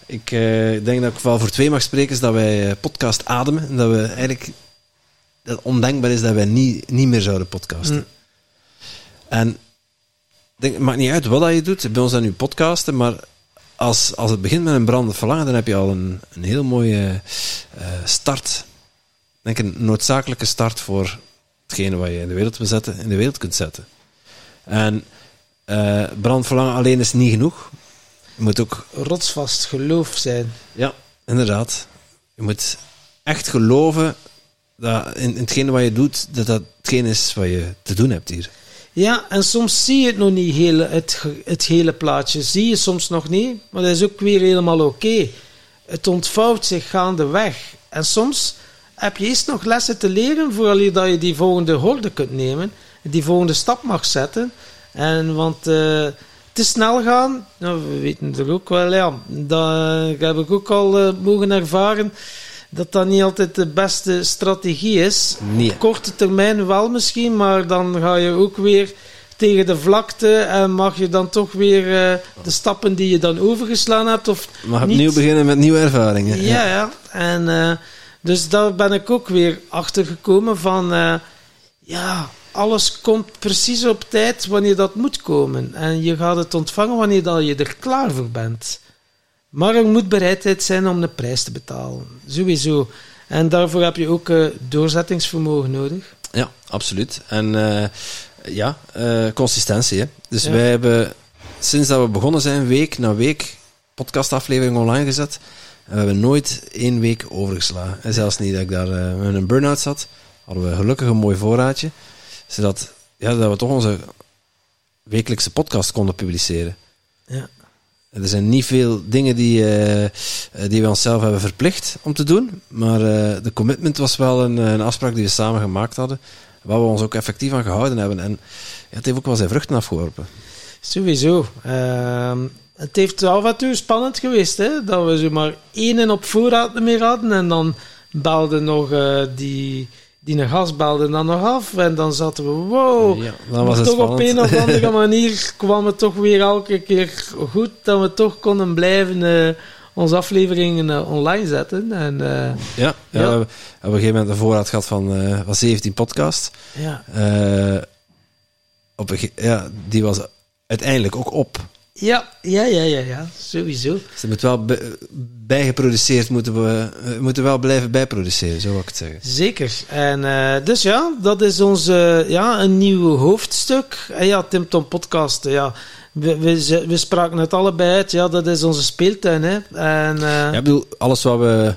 ik eh, denk dat ik wel voor twee mag spreken, is dat wij eh, podcast ademen. En dat we eigenlijk dat ondenkbaar is dat wij niet, niet meer zouden podcasten.
Mm.
En denk, het maakt niet uit wat dat je doet. Bij ons dan nu podcasten, maar als, als het begint met een brandend verlangen, dan heb je al een, een heel mooie eh, start. Ik denk een noodzakelijke start voor hetgene wat je in de wereld wil zetten, in de wereld kunt zetten. En eh brandend verlangen alleen is niet genoeg. Je moet ook
rotsvast geloof zijn.
ja, inderdaad. Je moet echt geloven dat in, in hetgene wat je doet, dat dat hetgeen is wat je te doen hebt hier.
Ja, en soms zie je het nog niet, hele, het, het hele plaatje. Zie je soms nog niet, maar dat is ook weer helemaal oké. Het ontvouwt zich gaandeweg. En soms heb je eerst nog lessen te leren voordat je, dat je die volgende horde kunt nemen. Die volgende stap mag zetten. En want eh, te snel gaan, nou, we weten er ook wel, ja, dat heb ik ook al eh, mogen ervaren. Dat dat niet altijd de beste strategie is.
Nee.
Op korte termijn wel misschien, maar dan ga je ook weer tegen de vlakte en mag je dan toch weer eh, de stappen die je dan overgeslaan hebt of
Maar
niet.
opnieuw beginnen met nieuwe ervaringen.
Ja, ja. En eh, dus daar ben ik ook weer achter gekomen van, eh, ja, alles komt precies op tijd wanneer dat moet komen. En je gaat het ontvangen wanneer dat je er klaar voor bent. Maar er moet bereidheid zijn om de prijs te betalen. Sowieso. En daarvoor heb je ook eh, doorzettingsvermogen nodig.
Ja, absoluut. En eh, ja, eh, consistentie. Hè. Dus
Ja.
wij hebben, sinds dat we begonnen zijn, week na week podcastafleveringen online gezet. En we hebben nooit één week overgeslagen. En zelfs niet dat ik daar met een burn-out zat, hadden we gelukkig een mooi voorraadje. Zodat ja, dat we toch onze wekelijkse podcast konden publiceren.
Ja.
Er zijn niet veel dingen die, eh, eh, die we onszelf hebben verplicht om te doen. Maar eh, de commitment was wel een, een afspraak die we samen gemaakt hadden. Waar we ons ook effectief aan gehouden hebben. En ja, het heeft ook wel zijn vruchten afgeworpen.
Sowieso. Ehm, het heeft af en toe spannend geweest, hè? dat we zo maar één op voorraad meer hadden. En dan belde nog die, die gast belde dan nog af. En dan zaten we, wow.
Ja, dan was het
toch
spannend.
op een of andere manier kwam het toch weer elke keer goed dat we toch konden blijven eh, onze afleveringen eh, online zetten. En, eh,
Ja, ja,
Ja.
we hebben op een gegeven moment een voorraad gehad van, eh, van 17 podcasts.
ja.
Op een ja, die was uiteindelijk ook op.
Ja, ja, ja, ja, ja, sowieso.
Er moet wel bij- bijgeproduceerd moeten we, we moeten wel blijven bijproduceren, zo wil ik het zeggen.
Zeker. En eh, dus ja, dat is ons eh, ja, een nieuw hoofdstuk. En ja, Tim Tom Podcast, ja. We, we, ze- we spraken het allebei uit, ja, dat is onze speeltuin. Hè. En, eh,
Ja, ik bedoel, alles wat we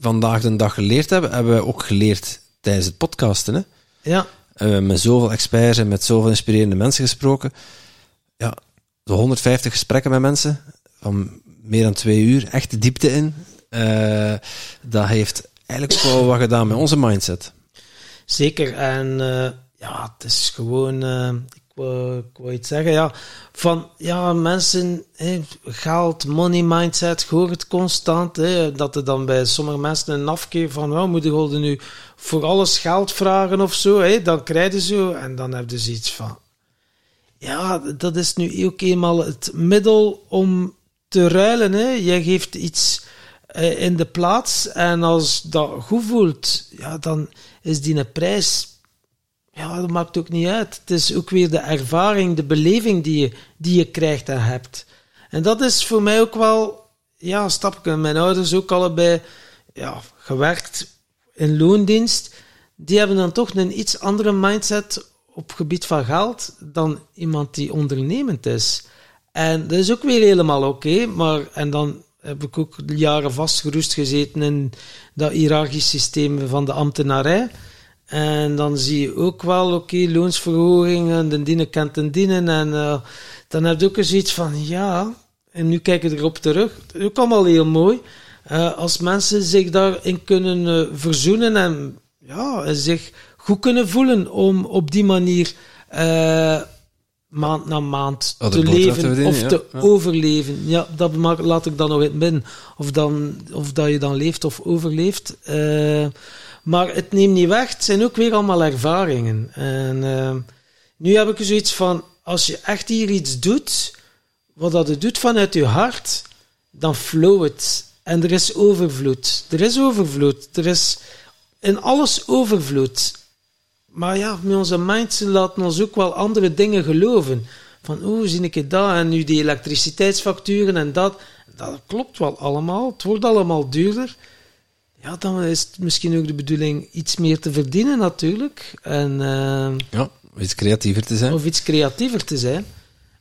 vandaag de dag geleerd hebben, hebben we ook geleerd tijdens het podcasten. Hè?
ja,
En we hebben met zoveel experts en met zoveel inspirerende mensen gesproken. Ja, de 150 gesprekken met mensen van meer dan twee uur, echt de diepte in. Eh, dat heeft eigenlijk wel wat gedaan met onze mindset.
Zeker. En eh, ja, het is gewoon, eh, ik, wou, ik wou iets zeggen, ja, van ja, mensen, hè, geld, money mindset, hoor het constant, dat er dan bij sommige mensen een afkeer van, oh, moet je nu voor alles geld vragen of zo, hè, dan krijg je zo, en dan heb je zoiets van, ja, dat is nu ook eenmaal het middel om te ruilen, hè. Jij geeft iets eh, in de plaats. En als dat goed voelt, ja, dan is die een prijs. Ja, dat maakt ook niet uit. Het is ook weer de ervaring, de beleving die je, die je krijgt en hebt. En dat is voor mij ook wel, ja, een stapje. Mijn ouders ook allebei ja, gewerkt in loondienst. Die hebben dan toch een iets andere mindset op gebied van geld dan iemand die ondernemend is. En dat is ook weer helemaal oké, maar en dan heb ik ook jaren vastgeroest gezeten in dat hiërarchisch systeem van de ambtenarij. En dan zie je ook wel, oké, loonsverhogingen, de dienen kent dienen. En eh, dan heb je ook eens iets van, ja, en nu kijk ik erop terug. Ook allemaal heel mooi. Eh, als mensen zich daarin kunnen eh, verzoenen en ja, en zich goed kunnen voelen om op die manier eh, maand na maand
Oh,
te leven of
ja,
te
ja.
overleven. Ja, dat maak- laat ik dan nog in het midden. Of, dan, of dat je dan leeft of overleeft. Eh, maar het neemt niet weg. Het zijn ook weer allemaal ervaringen. En eh, nu heb ik zoiets van, als je echt hier iets doet, wat dat het doet vanuit je hart, dan flow het. En er is overvloed. Er is overvloed. Er is in alles overvloed. Maar ja, met onze minds laten ons ook wel andere dingen geloven. Van, oeh, zie ik het dat? En nu die elektriciteitsfacturen en dat. Dat klopt wel allemaal. Het wordt allemaal duurder. Ja, dan is het misschien ook de bedoeling iets meer te verdienen natuurlijk. En, eh,
Ja, iets creatiever te zijn.
of iets creatiever te zijn.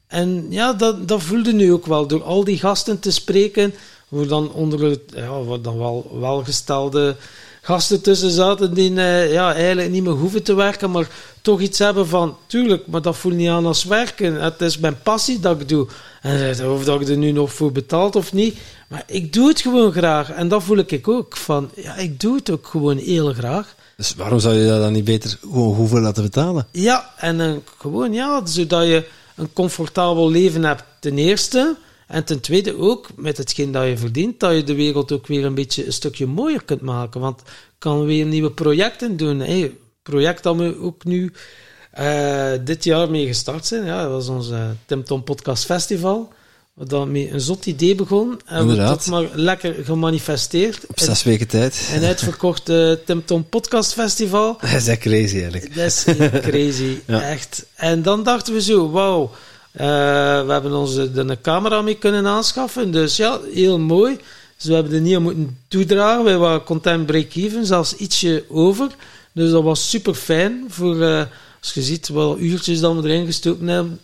En ja, dat, dat voelde nu ook wel. Door al die gasten te spreken, waar dan onder het, ja, dan wel welgestelde gasten tussen zaten die eh, ja, eigenlijk niet meer hoeven te werken, maar toch iets hebben van, tuurlijk, maar dat voelt niet aan als werken. Het is mijn passie dat ik doe. En eh, of dat ik er nu nog voor betaald of niet, maar ik doe het gewoon graag. En dat voel ik ook, van, ja, ik doe het ook gewoon heel graag.
Dus waarom zou je dat dan niet beter gewoon hoeveel laten betalen?
Ja, en dan gewoon, ja, zodat je een comfortabel leven hebt, ten eerste. En ten tweede ook, met hetgeen dat je verdient, dat je de wereld ook weer een beetje een stukje mooier kunt maken. Want kan weer nieuwe projecten doen. Hey, project dat we ook nu eh, dit jaar mee gestart zijn, ja, dat was ons eh, Tim Tom Podcast Festival. Wat dan met een zot idee begon. En we
Inderdaad.
dat maar lekker gemanifesteerd.
Op zes weken tijd.
En uitverkocht eh, Tim Tom Podcast Festival.
Dat is echt crazy eigenlijk.
Dat is crazy,
Ja.
echt. En dan dachten we zo, wauw, we hebben ons er een camera mee kunnen aanschaffen. Dus ja, heel mooi. Dus we hebben er niet aan moeten toedragen. Wij waren content break-even, zelfs ietsje over. Dus dat was super fijn. Voor, eh, als je ziet wel uurtjes dat we erin gestoken hebben,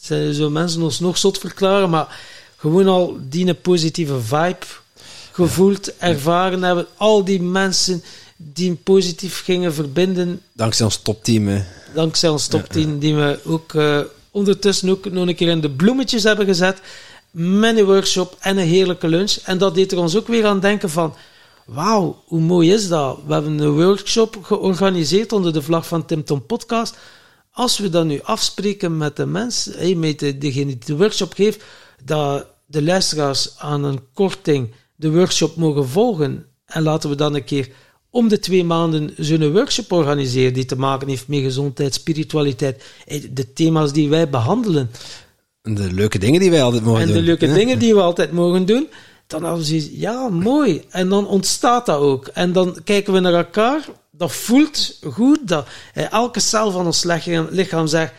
zijn zo mensen ons nog zot verklaren. Maar gewoon al die positieve vibe gevoeld, ervaren hebben. Al die mensen die positief gingen verbinden
Dankzij ons topteam. hè.
dankzij ons top 10, die we ook eh, ondertussen ook nog een keer in de bloemetjes hebben gezet. met een workshop en een heerlijke lunch. En dat deed er ons ook weer aan denken van, wauw, hoe mooi is dat? We hebben een workshop georganiseerd onder de vlag van Tim Tom Podcast. Als we dan nu afspreken met de mens, met de, degene die de workshop geeft, dat de luisteraars aan een korting de workshop mogen volgen. En laten we dan een keer om de twee maanden zo'n workshop organiseren die te maken heeft met gezondheid, spiritualiteit, de thema's die wij behandelen.
En de leuke dingen die wij altijd mogen
en
doen.
En de leuke dingen die we altijd mogen doen. Dan hadden zoiets, ja, mooi. En dan ontstaat dat ook. En dan kijken we naar elkaar. Dat voelt goed. Dat, eh, elke cel van ons lichaam zegt,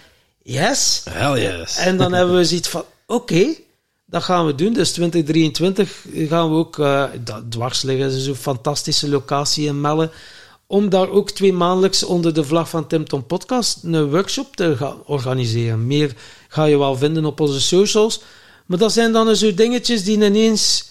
yes.
Hell yes.
En dan hebben we zoiets van, oké, dat gaan we doen. Dus 2023 gaan we ook, uh, dwars liggen, is zo'n fantastische locatie in Melle, om daar ook twee maandelijks onder de vlag van Tim Tom Podcast een workshop te gaan organiseren. Meer ga je wel vinden op onze socials. Maar dat zijn dan zo dingetjes die ineens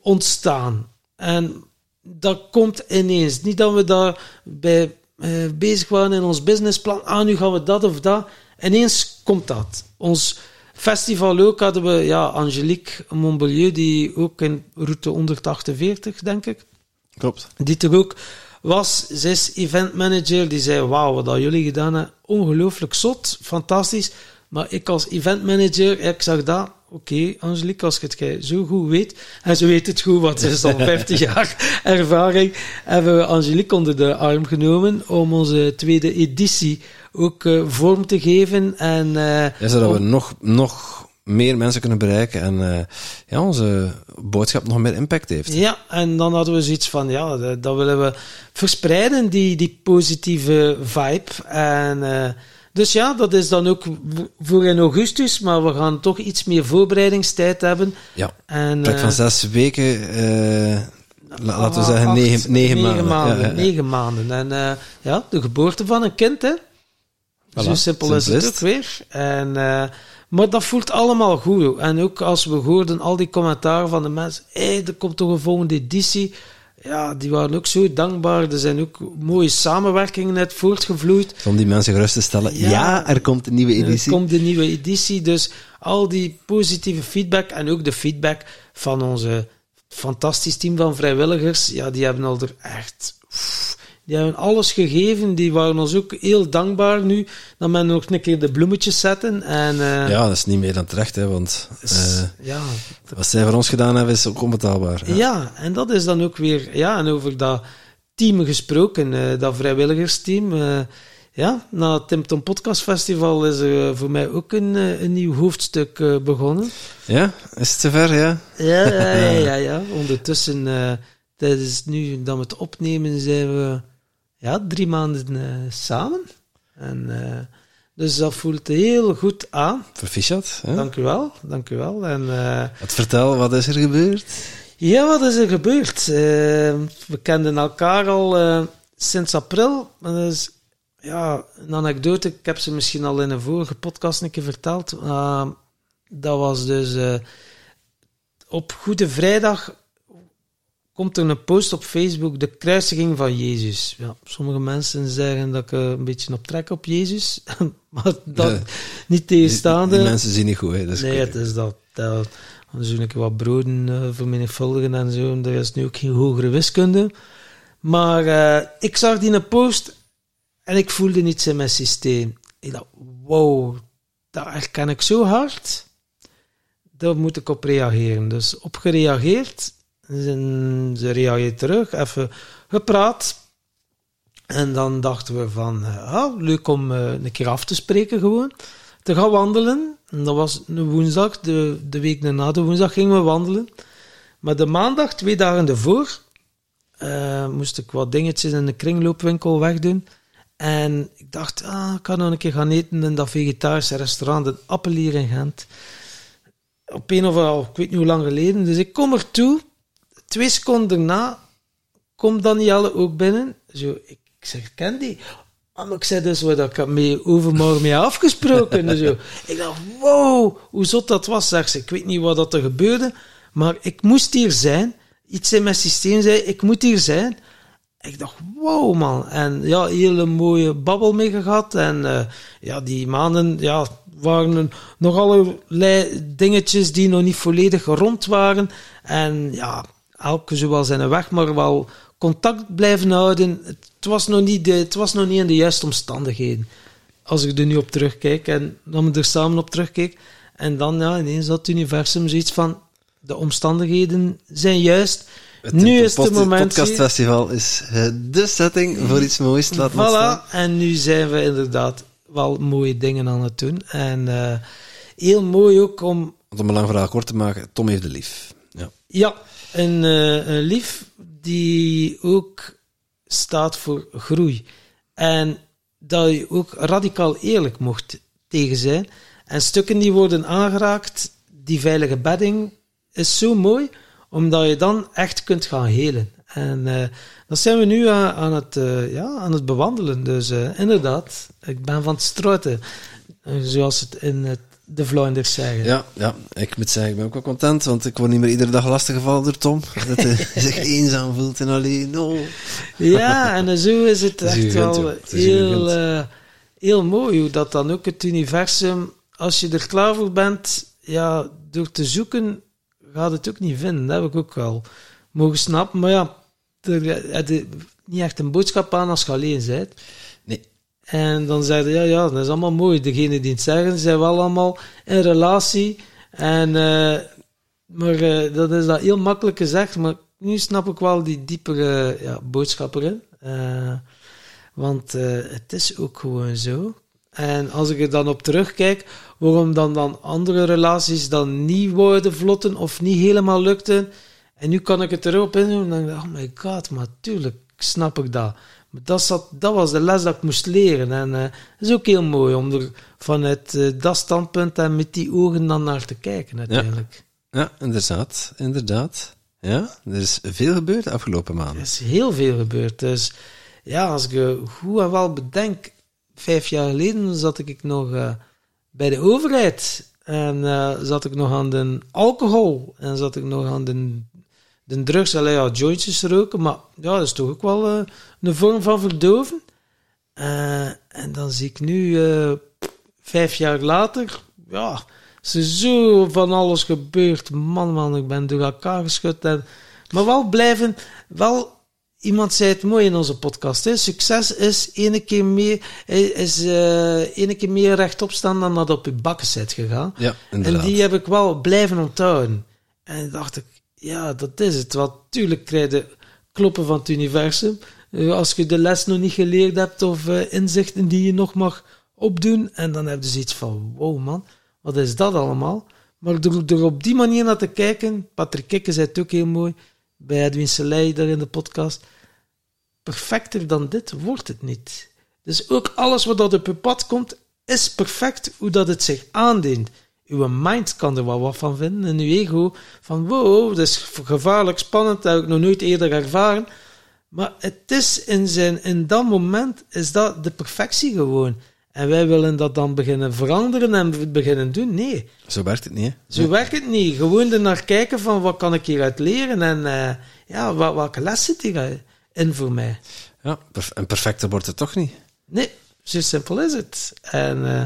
ontstaan. En dat komt ineens. Niet dat we daar bij uh, bezig waren in ons businessplan. Ah, nu gaan we dat of dat. Ineens komt dat. Ons festival ook hadden we ja, Angelique Montbelieu, die ook in route 148, denk ik.
Klopt.
Die er ook was. Ze is eventmanager. Die zei, wauw, wat dat jullie gedaan hebben. Ongelooflijk zot. Fantastisch. Maar ik als eventmanager, ik zag dat. Oké, Angelique, als je het zo goed weet, en ze weet het goed, want ze is al 50 jaar ervaring, hebben we Angelique onder de arm genomen om onze tweede editie ook uh, vorm te geven. En, uh,
ja, zodat om... we nog, nog meer mensen kunnen bereiken en uh, ja, onze boodschap nog meer impact heeft.
Ja, en dan hadden we zoiets van, ja, dat, dat willen we verspreiden, die, die positieve vibe. En dus ja, dat is dan ook voor in augustus, maar we gaan toch iets meer voorbereidingstijd hebben.
Ja, en, uh, van zes weken, uh, laten we zeggen acht, negen, negen,
negen,
maanden.
maanden.
Ja, ja.
Negen maanden. En uh, ja, de geboorte van een kind, hè. Voilà, Zo simpel is het ook weer. En, maar dat voelt allemaal goed. En ook als we hoorden al die commentaren van de mensen, hé, hey, er komt toch een volgende editie ja, die waren ook zo dankbaar. Er zijn ook mooie samenwerkingen net voortgevloeid.
Om die mensen gerust te stellen. Ja, ja, er komt een nieuwe editie.
Er komt een nieuwe editie. Dus al die positieve feedback en ook de feedback van onze fantastisch team van vrijwilligers. Ja, die hebben al er echt... Die hebben alles gegeven. Die waren ons ook heel dankbaar nu. Dat men nog een keer de bloemetjes zetten. En, uh,
ja, dat is niet meer dan terecht, hè, want uh, ja, wat zij voor ons gedaan hebben is ook onbetaalbaar.
Ja. ja. en dat is dan ook weer... Ja, en over dat team gesproken, uh, dat vrijwilligersteam. ja, na het Tim Tom Podcast Festival is er voor mij ook een, een nieuw hoofdstuk begonnen.
Ja, is het zover, ja?
Ja, ja, ja. ja, ja. Ondertussen, tijdens nu dat we het opnemen, zijn we ja, drie maanden uh, samen. En, uh, dus dat voelt heel goed aan.
Proficiat. Hè?
Dank u wel, dank u wel. En, uh,
wat vertel, wat is er gebeurd?
Ja, wat is er gebeurd? we kenden elkaar al sinds april. Is ja, een anekdote, ik heb ze misschien al in een vorige podcast een keer verteld. dat was dus op Goede Vrijdag komt er een post op Facebook, de kruisiging van Jezus. Ja, sommige mensen zeggen dat ik een beetje op trek op Jezus, maar dat niet tegenstaande.
Die, die, mensen zien niet goed, hè? Dat is
nee, het is dat. dat dan zoek ik wat broden uh, vermenigvuldigen en zo. En er is nu ook geen hogere wiskunde. Maar uh, ik zag die een post en ik voelde niets in mijn systeem. Ik dacht, wow, daar herken ik zo hard. Daar moet ik op reageren. Dus op gereageerd ze reageerde terug, even gepraat. En dan dachten we van, ah, leuk om uh, een keer af te spreken gewoon. Te gaan wandelen. En dat was een woensdag, de, de week na de woensdag gingen we wandelen. Maar de maandag, twee dagen ervoor, uh, moest ik wat dingetjes in de kringloopwinkel wegdoen. En ik dacht, ah, ik ga nog een keer gaan eten in dat vegetarische restaurant, het Appelier in Gent. Op een of andere, ik weet niet hoe lang geleden. Dus ik kom er toe twee seconden daarna komt Danielle ook binnen. Zo, ik, zeg, ken die? Ah, maar ik zei dus wat ik mee overmorgen mee afgesproken. en zo. Ik dacht, wow, hoe zot dat was. Zeg ze, ik weet niet wat dat er gebeurde, maar ik moest hier zijn. Iets in mijn systeem zei, ik moet hier zijn. Ik dacht, wow man. En ja, hele mooie babbel mee gehad. En uh, ja, die maanden, ja, waren nog allerlei dingetjes die nog niet volledig rond waren. En ja, elke zo zijn weg, maar wel contact blijven houden. Het was nog niet, de, het was nog niet in de juiste omstandigheden. Als ik er nu op terugkijk en dan we er samen op terugkijk. En dan ja, ineens dat universum zoiets van, de omstandigheden zijn juist.
Het
nu is het moment.
podcastfestival is eh, de setting voor iets moois ontstaan.
Voilà, en nu zijn we inderdaad wel mooie dingen aan het doen. En eh, heel mooi ook om,
om een lang verhaal kort te maken, Tom heeft de lief. Ja.
ja, een, eh, een lief die ook staat voor groei. En dat je ook radicaal eerlijk mocht tegen zijn. En stukken die worden aangeraakt, die veilige bedding, is zo mooi, omdat je dan echt kunt gaan helen. En eh, dat zijn we nu aan, aan het, eh, ja, aan het bewandelen. Dus inderdaad, ik ben van het struiten, zoals het in het, de Vlaanders zeggen.
Ja, ja, ik moet zeggen, ik ben ook wel content, want ik word niet meer iedere dag lastiggevallen door Tom. Dat hij zich eenzaam voelt en alleen. Oh.
Ja, en zo is het
is
echt wel heel, eh, heel mooi hoe dat dan ook het universum, als je er klaar voor bent, ja, door te zoeken, gaat het ook niet vinden. Dat heb ik ook wel mogen snappen. Maar ja, er je niet echt een boodschap aan als je alleen bent.
Nee.
En dan zeiden ja, ja, dat is allemaal mooi. Degenen die het zeggen, zijn wel allemaal in relatie. En, eh, maar eh, dat is dat heel makkelijk gezegd. Maar nu snap ik wel die diepere ja, erin. Eh, want het is ook gewoon zo. En als ik er dan op terugkijk, waarom dan, dan andere relaties dan niet worden vlotten of niet helemaal lukten. En nu kan ik het erop in doen. En dan denk ik, oh my god, maar tuurlijk snap ik dat. Maar dat, zat, dat was de les dat ik moest leren. En eh, het is ook heel mooi om er vanuit eh, dat standpunt en met die ogen dan naar te kijken uiteindelijk.
Ja, inderdaad, inderdaad. Ja, er is veel gebeurd de afgelopen
Er
maanden.
is heel veel gebeurd. Dus ja, als ik goed en wel bedenk, vijf jaar geleden zat ik nog eh, bij de overheid. En zat ik nog aan de alcohol. En zat ik nog aan de, de drugs. Allee, ja, jointjes roken. Maar ja, dat is toch ook wel eh, een vorm van verdoven. Eh, en dan zie ik nu, eh, vijf jaar later, ja, er zo van alles gebeurd. Man, man, ik ben door elkaar geschud. En, maar wel blijven, wel, iemand zei het mooi in onze podcast, hè, succes is ene keer meer, is, ene keer meer rechtop staan dan dat op je bakken zit gegaan.
Ja,
En die heb ik wel blijven onthouden. En dacht ik, ja, dat is het. Want tuurlijk krijg je kloppen van het universum. Eh, Als je de les nog niet geleerd hebt of eh, inzichten die je nog mag opdoen. En dan heb je zoiets van, wow man, wat is dat allemaal? Maar door, op die manier naar te kijken, Patrick Kikke zei het ook heel mooi, bij Edwin Selei daar in de podcast, perfecter dan dit wordt het niet. Dus ook alles wat op je pad komt, is perfect hoe dat het zich aandient. Uw mind kan er wel wat van vinden en uw ego van wow, dat is gevaarlijk spannend, dat heb ik nog nooit eerder ervaren. Maar het is in, zijn, in dat moment is dat de perfectie gewoon. En wij willen dat dan beginnen veranderen en beginnen doen. Nee,
Zo werkt het niet, hè?
zo werkt het niet. Gewoon er naar kijken van wat kan ik hieruit leren en eh, ja, wat, welke les zit hierin voor mij.
Ja, en perfecter wordt het toch niet?
Nee, zo simpel is het. En eh,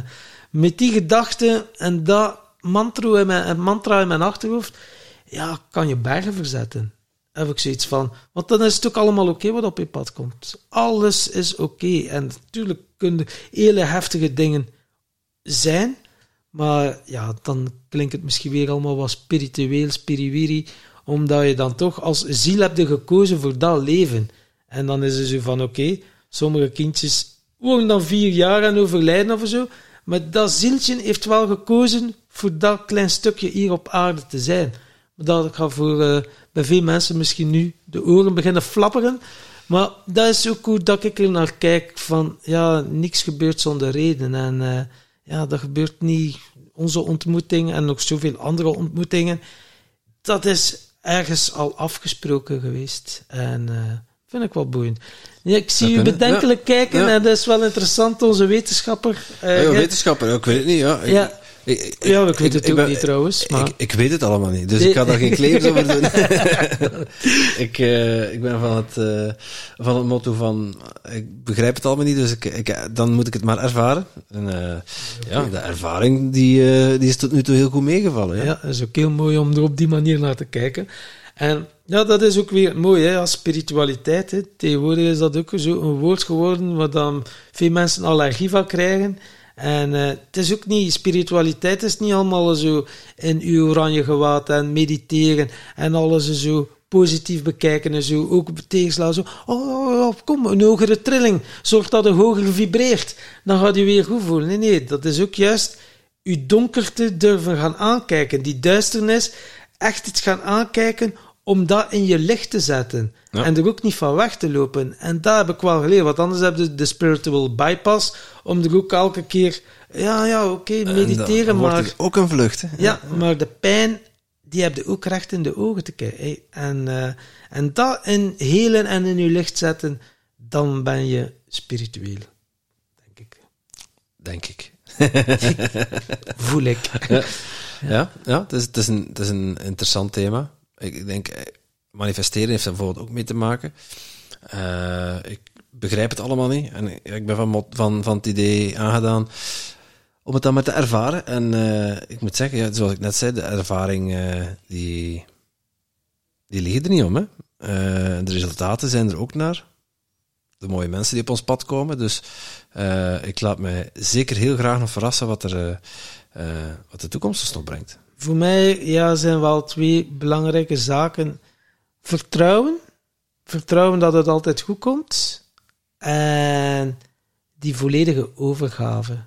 met die gedachte en dat mantra in, mijn, mantra in mijn achterhoofd, ja, kan je bergen verzetten. Heb ik zoiets van. Want dan is het ook allemaal oké wat op je pad komt. Alles is oké. En natuurlijk kunnen hele heftige dingen zijn. Maar ja, dan klinkt het misschien weer allemaal wat spiritueel, spiriwiri. Omdat je dan toch als ziel hebt gekozen voor dat leven. En dan is het zo van, oké, sommige kindjes wonen dan vier jaar en overlijden of zo. Maar dat zieltje heeft wel gekozen voor dat klein stukje hier op aarde te zijn. Dat gaat voor eh, bij veel mensen misschien nu de oren beginnen flapperen. Maar dat is ook hoe dat ik er naar kijk. Van ja, niks gebeurt zonder reden. En eh, ja, dat gebeurt niet. Onze ontmoeting en nog zoveel andere ontmoetingen. Dat is ergens al afgesproken geweest. En eh vind ik wel boeiend. Ja, ik zie
Dat
u bedenkelijk kijken
Ja.
en dat is wel interessant. Onze wetenschapper. eh,
Ja,
jij-
wetenschapper, ik weet het niet. Ja. Ik-
Ja.
Ik,
Ja, ik weet het ook
ben-
niet trouwens, maar-
Ik, ik weet het allemaal niet, dus
Nee.
ik ga daar geen claims over doen. ik, eh, ik ben van het, eh, van het motto van, ik begrijp het allemaal niet, dus ik, ik, dan moet ik het maar ervaren. En eh, ja, de ervaring die, eh, die is tot nu toe heel goed meegevallen. Ja.
Ja, dat is ook heel mooi om er op die manier naar te kijken. En ja, dat is ook weer mooi, hè, als spiritualiteit. Hè. Tegenwoordig is dat ook zo een woord geworden waar dan veel mensen allergie van krijgen. En eh, het is ook niet, spiritualiteit is niet allemaal zo in uw oranje gewaad en mediteren en alles zo positief bekijken en zo ook tegenslaan. Zo, oh, oh, oh, kom, een hogere trilling. Zorg dat het hoger vibreert. Dan gaat je weer goed voelen. Nee, nee, dat is ook juist uw donkerte durven gaan aankijken. Die duisternis echt het gaan aankijken om dat in je licht te zetten.
Ja.
En er ook niet van weg te lopen. En dat heb ik wel geleerd. Want anders heb je de spiritual bypass. Om er ook elke keer... Ja, ja, oké,
En
mediteren,
wordt
maar...
het ook een vlucht. Hè.
Ja, maar de pijn, die heb je ook recht in de ogen te kijken. En, eh, en dat in helen en in je licht zetten, dan ben je spiritueel. Denk ik.
Denk ik.
Voel ik.
Ja, ja het, is, het, is een, het is een interessant thema. Ik, denk, eh, manifesteren heeft er bijvoorbeeld ook mee te maken. Eh, ik begrijp het allemaal niet. En ik- ben van, van, van het idee aangedaan om het dan maar te ervaren. En eh, ik moet zeggen, ja, zoals ik net zei, de ervaring, die, die liggen er niet om. Hè? De resultaten zijn er ook naar. De mooie mensen die op ons pad komen. Dus ik laat mij zeker heel graag nog verrassen wat, er, wat de toekomst ons nog brengt.
Voor mij ja, zijn wel twee belangrijke zaken. Vertrouwen. Vertrouwen dat het altijd goed komt. En die volledige overgave.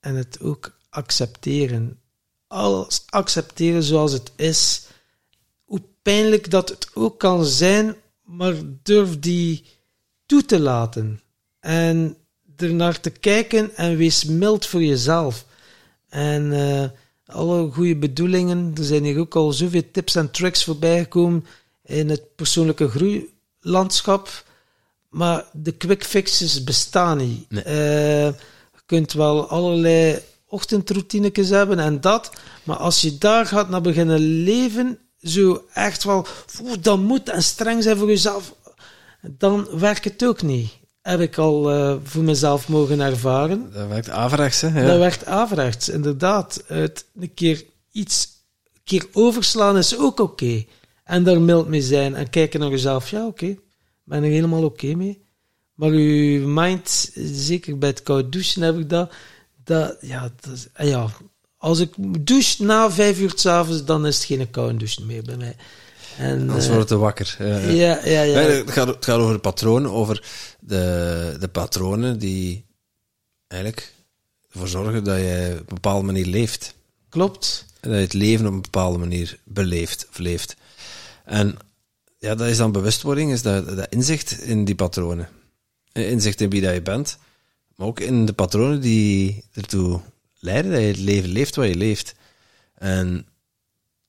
En het ook accepteren. Alles accepteren zoals het is. Hoe pijnlijk dat het ook kan zijn, maar durf die toe te laten. En ernaar te kijken en wees mild voor jezelf. En eh, alle goede bedoelingen, er zijn hier ook al zoveel tips en tricks voorbij gekomen in het persoonlijke groeilandschap. Maar de quick fixes bestaan niet.
Nee.
Eh, je kunt wel allerlei ochtendroutinetjes hebben en dat. Maar als je daar gaat naar beginnen leven, zo echt wel, dat moet en streng zijn voor jezelf, dan werkt het ook niet. Heb ik al eh, voor mezelf mogen ervaren.
Dat werkt averechts, hè? Ja.
Dat werkt averechts, inderdaad. Het een keer iets een keer overslaan is ook oké. En daar mild mee zijn en kijken naar jezelf. Ja, oké, ben er helemaal oké mee. Maar uw mind, zeker bij het koud douchen heb ik dat. dat ja, dat ah ja, als ik douche na vijf uur s'avonds, dan is het geen koude douchen meer bij mij. En,
Anders
eh,
wordt het te wakker. Ja, ja.
ja, ja.
Nee, het, gaat, het gaat over de patronen, over de, de patronen die eigenlijk ervoor zorgen dat je op een bepaalde manier leeft.
klopt.
En dat je het leven op een bepaalde manier beleeft of leeft. En ja, dat is dan bewustwording, is dat, dat inzicht in die patronen. Eh, Inzicht in wie dat je bent, maar ook in de patronen die ertoe leiden dat je het leven leeft wat je leeft. En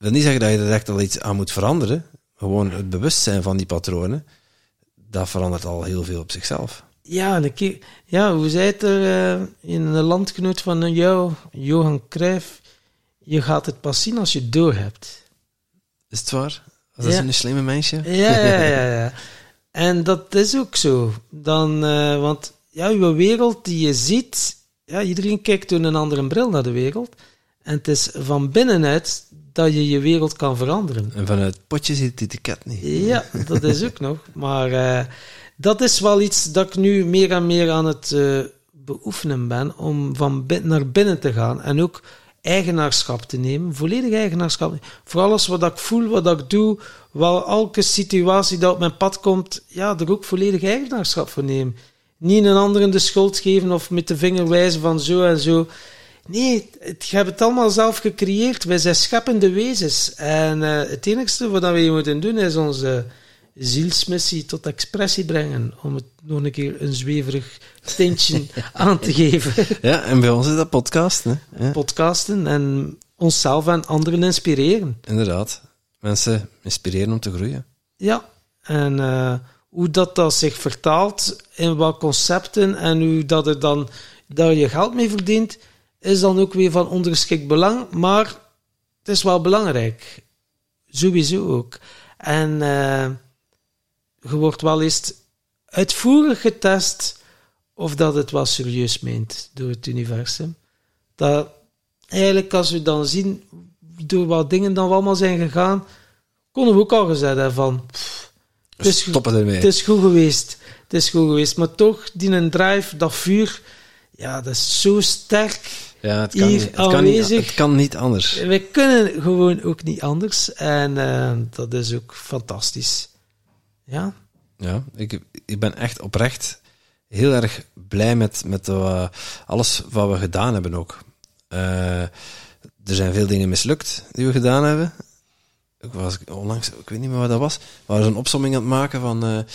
wil niet zeggen dat je er echt al iets aan moet veranderen. Gewoon het bewustzijn van die patronen, dat verandert al heel veel op zichzelf.
Ja, een ja, hoe zei het er eh, in een landgenoot van jou, Johan Cruijff, je gaat het pas zien als je het door hebt.
Is het waar? Dat
Ja.
een slimme mensje?
Ja, ja, ja, ja. En dat is ook zo. Dan, eh, want ja, je wereld die je ziet, ja, iedereen kijkt door een andere bril naar de wereld. En het is van binnenuit dat je je wereld kan veranderen.
En vanuit het potje zit het etiket niet.
Ja, dat is ook nog. Maar eh, dat is wel iets dat ik nu meer en meer aan het eh, beoefenen ben, om van bin- naar binnen te gaan en ook eigenaarschap te nemen, volledig eigenaarschap. Voor alles wat ik voel, wat ik doe, wel elke situatie dat op mijn pad komt, ja, er ook volledig eigenaarschap voor nemen. Niet een ander de schuld geven of met de vinger wijzen van zo en zo. Nee, het, je hebt het allemaal zelf gecreëerd. Wij zijn scheppende wezens. En eh, het enigste wat we moeten doen is onze zielsmissie tot expressie brengen. Om het nog een keer een zweverig tintje aan te geven.
Ja, en bij ons is dat podcast, hè? Ja,
Podcasten en onszelf en anderen inspireren.
inderdaad. Mensen inspireren om te groeien.
Ja, en eh, hoe dat, dat zich vertaalt in wat concepten en hoe dat er dan daar je geld mee verdient, is dan ook weer van ondergeschikt belang, maar het is wel belangrijk. Sowieso ook. En eh, je wordt wel eens uitvoerig getest of dat het wel serieus meent door het universum. Dat eigenlijk, als we dan zien door wat dingen dan allemaal zijn gegaan, konden we ook al gezegd hebben van. pff, het, is,
ermee.
het is goed geweest. Het is goed geweest. Maar toch, die een drive, dat vuur, ja, dat is zo sterk.
Ja, het kan, niet, het, kan niet,
aanwezig.
het kan niet anders.
Wij kunnen gewoon ook niet anders. En eh, dat is ook fantastisch. Ja,
Ja, ik, ik ben echt oprecht heel erg blij met, met eh, alles wat we gedaan hebben ook. Eh, er zijn veel dingen mislukt die we gedaan hebben. Ik was onlangs, ik weet niet meer wat dat was. We waren een opsomming aan het maken van.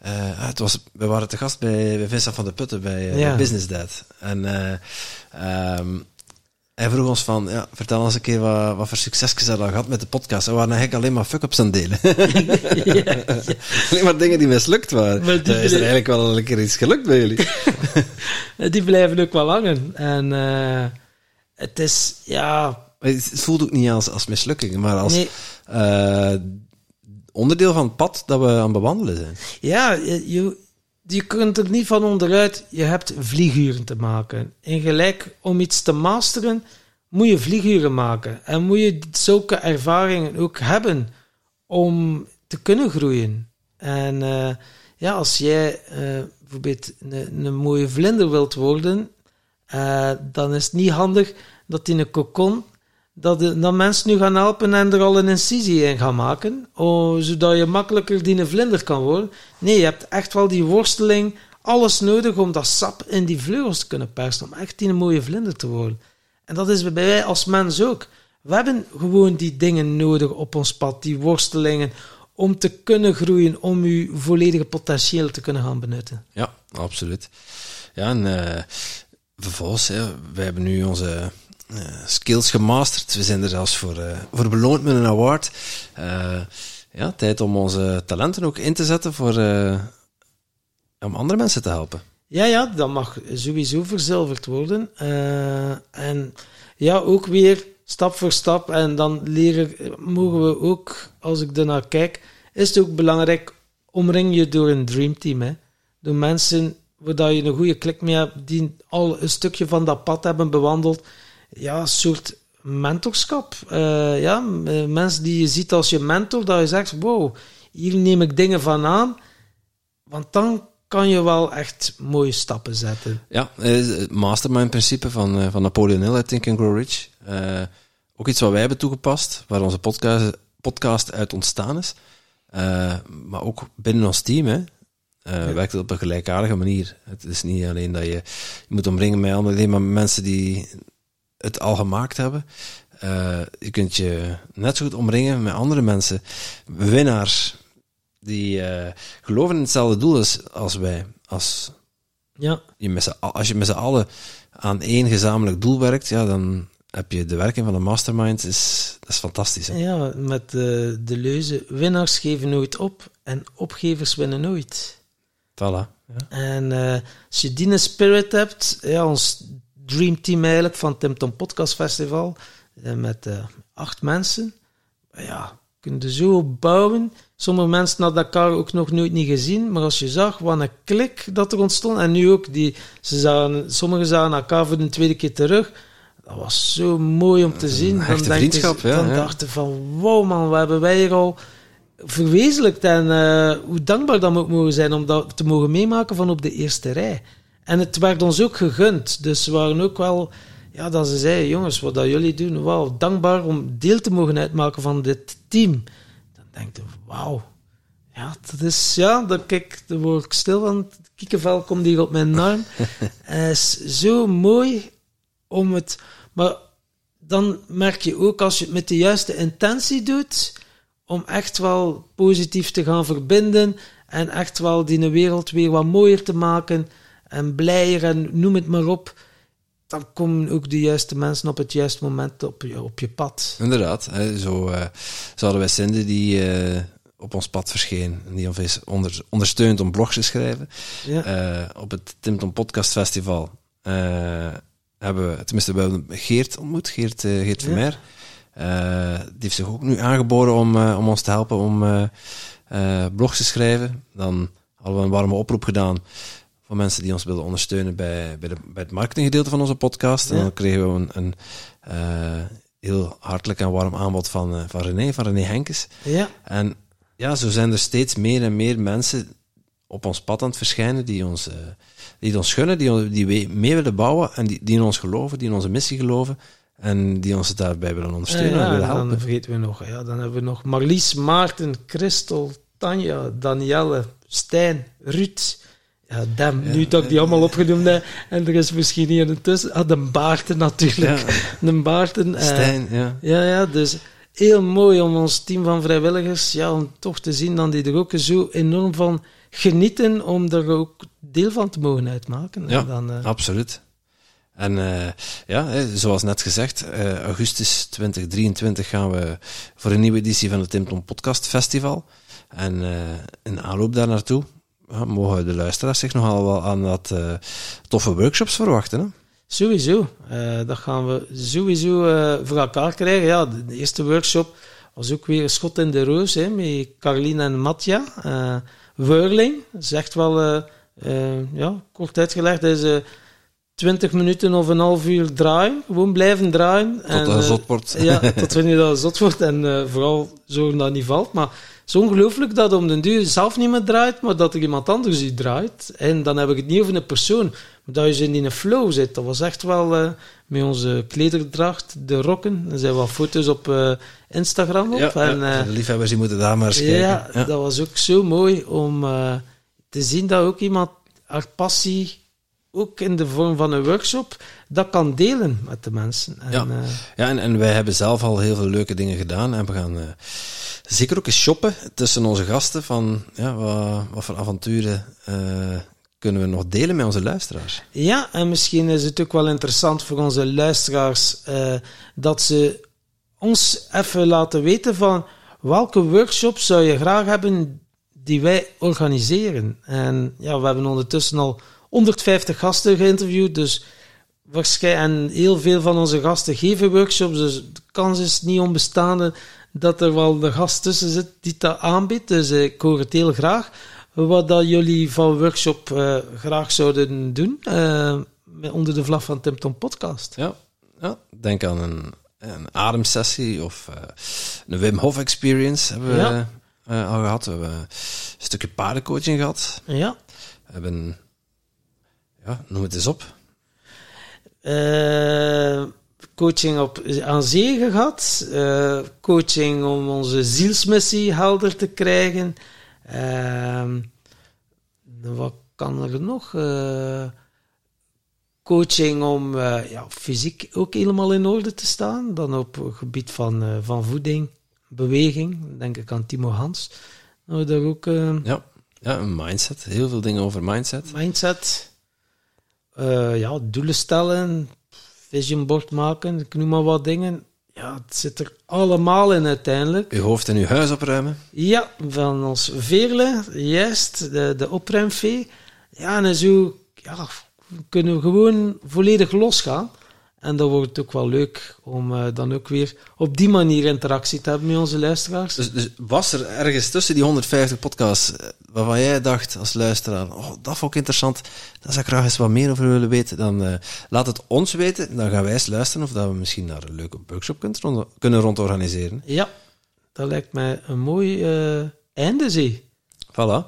Eh, het was, we waren te gast bij, bij Vincent van de Putten bij, eh,
Ja.
Business Dad. En eh, ehm, hij vroeg ons van, ja, vertel eens een keer wat, wat voor succesjes dat al gehad met de podcast. We waren eigenlijk alleen maar fuck-ups aan het delen. alleen maar dingen die mislukt waren.
Maar die
is er eigenlijk wel een keer iets gelukt bij jullie?
die blijven ook wel hangen. En het is, ja,
Het voelt ook niet als, als mislukking, maar als
nee,
onderdeel van het pad dat we aan het bewandelen zijn.
ja, je, je, kunt er niet van onderuit. Je hebt vlieguren te maken. En gelijk om iets te masteren, moet je vlieguren maken. En moet je zulke ervaringen ook hebben om te kunnen groeien. En eh, ja, als jij eh, bijvoorbeeld een, een mooie vlinder wilt worden, eh, dan is het niet handig dat in een kokon dat, de, dat mensen nu gaan helpen en er al een incisie in gaan maken, oh, zodat je makkelijker die een vlinder kan worden. Nee, je hebt echt wel die worsteling, alles nodig om dat sap in die vleugels te kunnen persen, om echt die een mooie vlinder te worden. En dat is bij wij als mens ook. We hebben gewoon die dingen nodig op ons pad, die worstelingen, om te kunnen groeien, om uw volledige potentieel te kunnen gaan benutten.
Ja, absoluut. Ja, eh, vervolgens, wij hebben nu onze skills gemasterd. We zijn er zelfs voor, eh, voor beloond met een award. Eh, ja, tijd om onze talenten ook in te zetten voor, eh, om andere mensen te helpen.
Ja, ja, dat mag sowieso verzilverd worden. Eh, en ja, ook weer stap voor stap. En dan leren, mogen we ook, als ik ernaar kijk, is het ook belangrijk, omring je door een dreamteam. Hè? Door mensen waar je een goede klik mee hebt, die al een stukje van dat pad hebben bewandeld. Ja, soort mentorschap. Eh, ja, eh, mensen die je ziet als je mentor, dat je zegt, wow, hier neem ik dingen van aan. Want dan kan je wel echt mooie stappen zetten.
Ja, eh, het mastermind-principe van, eh, van Napoleon Hill uit Think and Grow Rich. Eh, ook iets wat wij hebben toegepast, waar onze podcast, podcast uit ontstaan is. Eh, maar ook binnen ons team, hè. eh,
Ja.
werkt het op een gelijkaardige manier. Het is niet alleen dat je, je moet omringen met alleen maar mensen die het al gemaakt hebben. Eh, je kunt je net zo goed omringen met andere mensen, winnaars, die eh, geloven in hetzelfde doel als, als wij. Als,
Ja,
je met als je met z'n allen aan één gezamenlijk doel werkt, ja, dan heb je de werking van een mastermind. Is, dat is fantastisch. Hè?
ja met de, de leuze: winnaars geven nooit op en opgevers winnen nooit.
Voilà. Ja.
En eh, als je die spirit hebt, ja, ons dreamteam eigenlijk van Tim Tom Podcast Festival, eh, met eh, acht mensen, ja, kun je zo bouwen. Sommige mensen hadden elkaar ook nog nooit niet gezien, maar als je zag wat een klik dat er ontstond, en nu ook, die, ze zagen, sommigen zagen elkaar voor de tweede keer terug, dat was zo mooi om te zien. Je-
vriendschap, ja,
Dan
ja.
dachten van, wow man, wat hebben wij hier al verwezenlijkt en eh, hoe dankbaar dat we ook mogen zijn om dat te mogen meemaken van op de eerste rij. En het werd ons ook gegund, dus we waren ook wel, ja, dat ze zeiden, jongens, wat dat jullie doen, wauw, dankbaar om deel te mogen uitmaken van dit team. Dan denk je, wauw, ja, dat is, ja, dan kijk, daar word ik stil van, het kiekenvel komt hier op mijn arm. Het is zo mooi om het, maar dan merk je ook als je het met de juiste intentie doet, om echt wel positief te gaan verbinden en echt wel die wereld weer wat mooier te maken en blijer en noem het maar op, dan komen ook de juiste mensen op het juiste moment op je, op je pad.
Inderdaad. Hè, zo, zo hadden wij Cindy die eh, op ons pad verscheen. En die ons is onder, ondersteunt om blogs te schrijven.
Ja,
eh, op het Tim Tom Podcast Festival. Hebben we, tenminste, we hebben Geert ontmoet, Geert, uh, Geert Vermeer. Uh, die heeft zich ook nu aangeboden om, uh, om ons te helpen om uh, blogs te schrijven. Dan hadden we een warme oproep gedaan voor mensen die ons wilden ondersteunen bij, bij, de, bij het marketinggedeelte van onze podcast. Ja. En dan kregen we een, een heel hartelijk en warm aanbod van, van René, van René Henkes.
Ja.
En ja, zo zijn er steeds meer en meer mensen op ons pad aan het verschijnen die ons, uh, die ons gunnen, die, die mee willen bouwen en die, die in ons geloven, die in onze missie geloven en die ons daarbij willen ondersteunen
ja,
en willen
dan
helpen.
vergeten we nog. Ja, dan hebben we nog Marlies, Maarten, Christel, Tanja, Danielle, Stijn, Ruud. Ja, Dem, nu dat ik die allemaal opgenoemd heb. En er is misschien hier een tussen. Ah, de Baarten natuurlijk. De Baarten. eh,
Stijn, ja.
ja, ja, dus heel mooi om ons team van vrijwilligers, ja, om toch te zien dat die er ook zo enorm van genieten om er ook deel van te mogen uitmaken.
Ja,
dan, eh,
absoluut. En eh, ja, zoals net gezegd, eh, augustus 2023 gaan we voor een nieuwe editie van het Tim Tom Podcast Festival. En in aanloop daar naartoe mogen de luisteraars zich nogal wel aan dat eh, toffe workshops verwachten. Hè?
Sowieso. Eh, dat gaan we sowieso eh, voor elkaar krijgen. Ja, de, de eerste workshop was ook weer een schot in de roos hè, met Carlien en Matja. Wurling, dat is echt wel ja, kort uitgelegd. Dat is eh, 20 minuten of een half uur draaien. Gewoon blijven draaien.
Tot dat zot wordt.
Ja, tot wanneer dat zot wordt. En vooral zorgen dat het niet valt. Maar is ongelooflijk dat om den duur zelf niet meer draait, maar dat er iemand anders u draait. En dan heb ik het niet over een persoon, maar dat je zo in een flow zit. Dat was echt wel eh, met onze klederdracht, de rokken. Er zijn wel foto's op eh, Instagram op.
Ja,
en,
ja,
eh,
de liefhebbers die moeten daar maar eens kijken.
ja, dat was ook zo mooi om te zien dat ook iemand haar passie, ook in de vorm van een workshop, dat kan delen met de mensen. En,
Ja.
eh,
Ja, en, en wij hebben zelf al heel veel leuke dingen gedaan. En we gaan eh, zeker ook eens shoppen tussen onze gasten. Van ja, wat, wat voor avonturen eh, kunnen we nog delen met onze luisteraars?
Ja, en misschien is het ook wel interessant voor onze luisteraars dat ze ons even laten weten van welke workshops zou je graag hebben die wij organiseren. En ja, we hebben ondertussen al 150 gasten geïnterviewd, dus waarschijnlijk, en heel veel van onze gasten geven workshops, dus de kans is niet onbestaande dat er wel de gast tussen zit die dat aanbiedt. Dus eh, ik hoor het heel graag. Wat dat jullie van workshop eh, graag zouden doen eh, onder de vlag van Tim Tom Podcast.
Ja, ja denk aan een, een ademsessie of een Wim Hof experience hebben we
Ja.
al gehad. We hebben een stukje paardencoaching gehad.
Ja.
We hebben, ja, noem het eens op.
Eh, coaching op, aan zee gehad. Eh, coaching om onze zielsmissie helder te krijgen. Ehm, wat kan er nog? Eh, coaching om ja, fysiek ook helemaal in orde te staan. Dan op het gebied van, van voeding, beweging. Denk ik aan Timo Hans. Nou, daar ook
Ja, ja, mindset. Heel veel dingen over mindset.
mindset. Eh, ja, doelen stellen, vision board maken, ik noem maar wat dingen. Ja, het zit er allemaal in uiteindelijk.
Uw hoofd en uw huis opruimen.
Ja, van ons Veerle, juist, de, de opruimvee. Ja, en zo ja, kunnen we gewoon volledig losgaan. En dan wordt het ook wel leuk om eh, dan ook weer op die manier interactie te hebben met onze luisteraars.
Dus, dus was er ergens tussen die 150 podcasts eh, waarvan jij dacht als luisteraar, oh, dat vond ik interessant, daar zou ik graag eens wat meer over willen weten, dan eh, laat het ons weten. Dan gaan wij eens luisteren of dat we misschien daar een leuke workshop kunt rond, kunnen rondorganiseren.
Ja, dat lijkt mij een mooi eh einde, zie.
Voilà.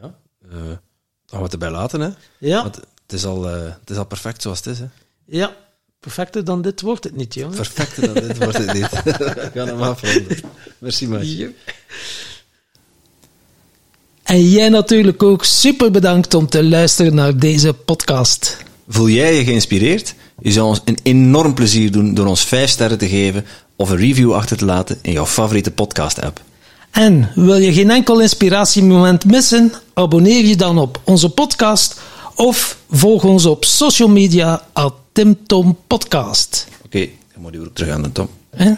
Ja. dan gaan we het erbij laten, hè.
Ja,
Want het is, al, het is al perfect zoals het is, hè.
ja, perfecter dan dit wordt het niet, jongen.
Perfect, dat dit wordt het niet. We gaan hem afronden. Merci, Maatje.
En jij natuurlijk ook super bedankt om te luisteren naar deze podcast.
Voel jij je geïnspireerd? Je zou ons een enorm plezier doen door ons 5 sterren te geven of een review achter te laten in jouw favoriete podcast-app.
En wil je geen enkel inspiratiemoment missen? Abonneer je dan op onze podcast of volg ons op social media at Tim Tom Podcast.
Oké, dan moet je ook terug aan de Tom.
Hè?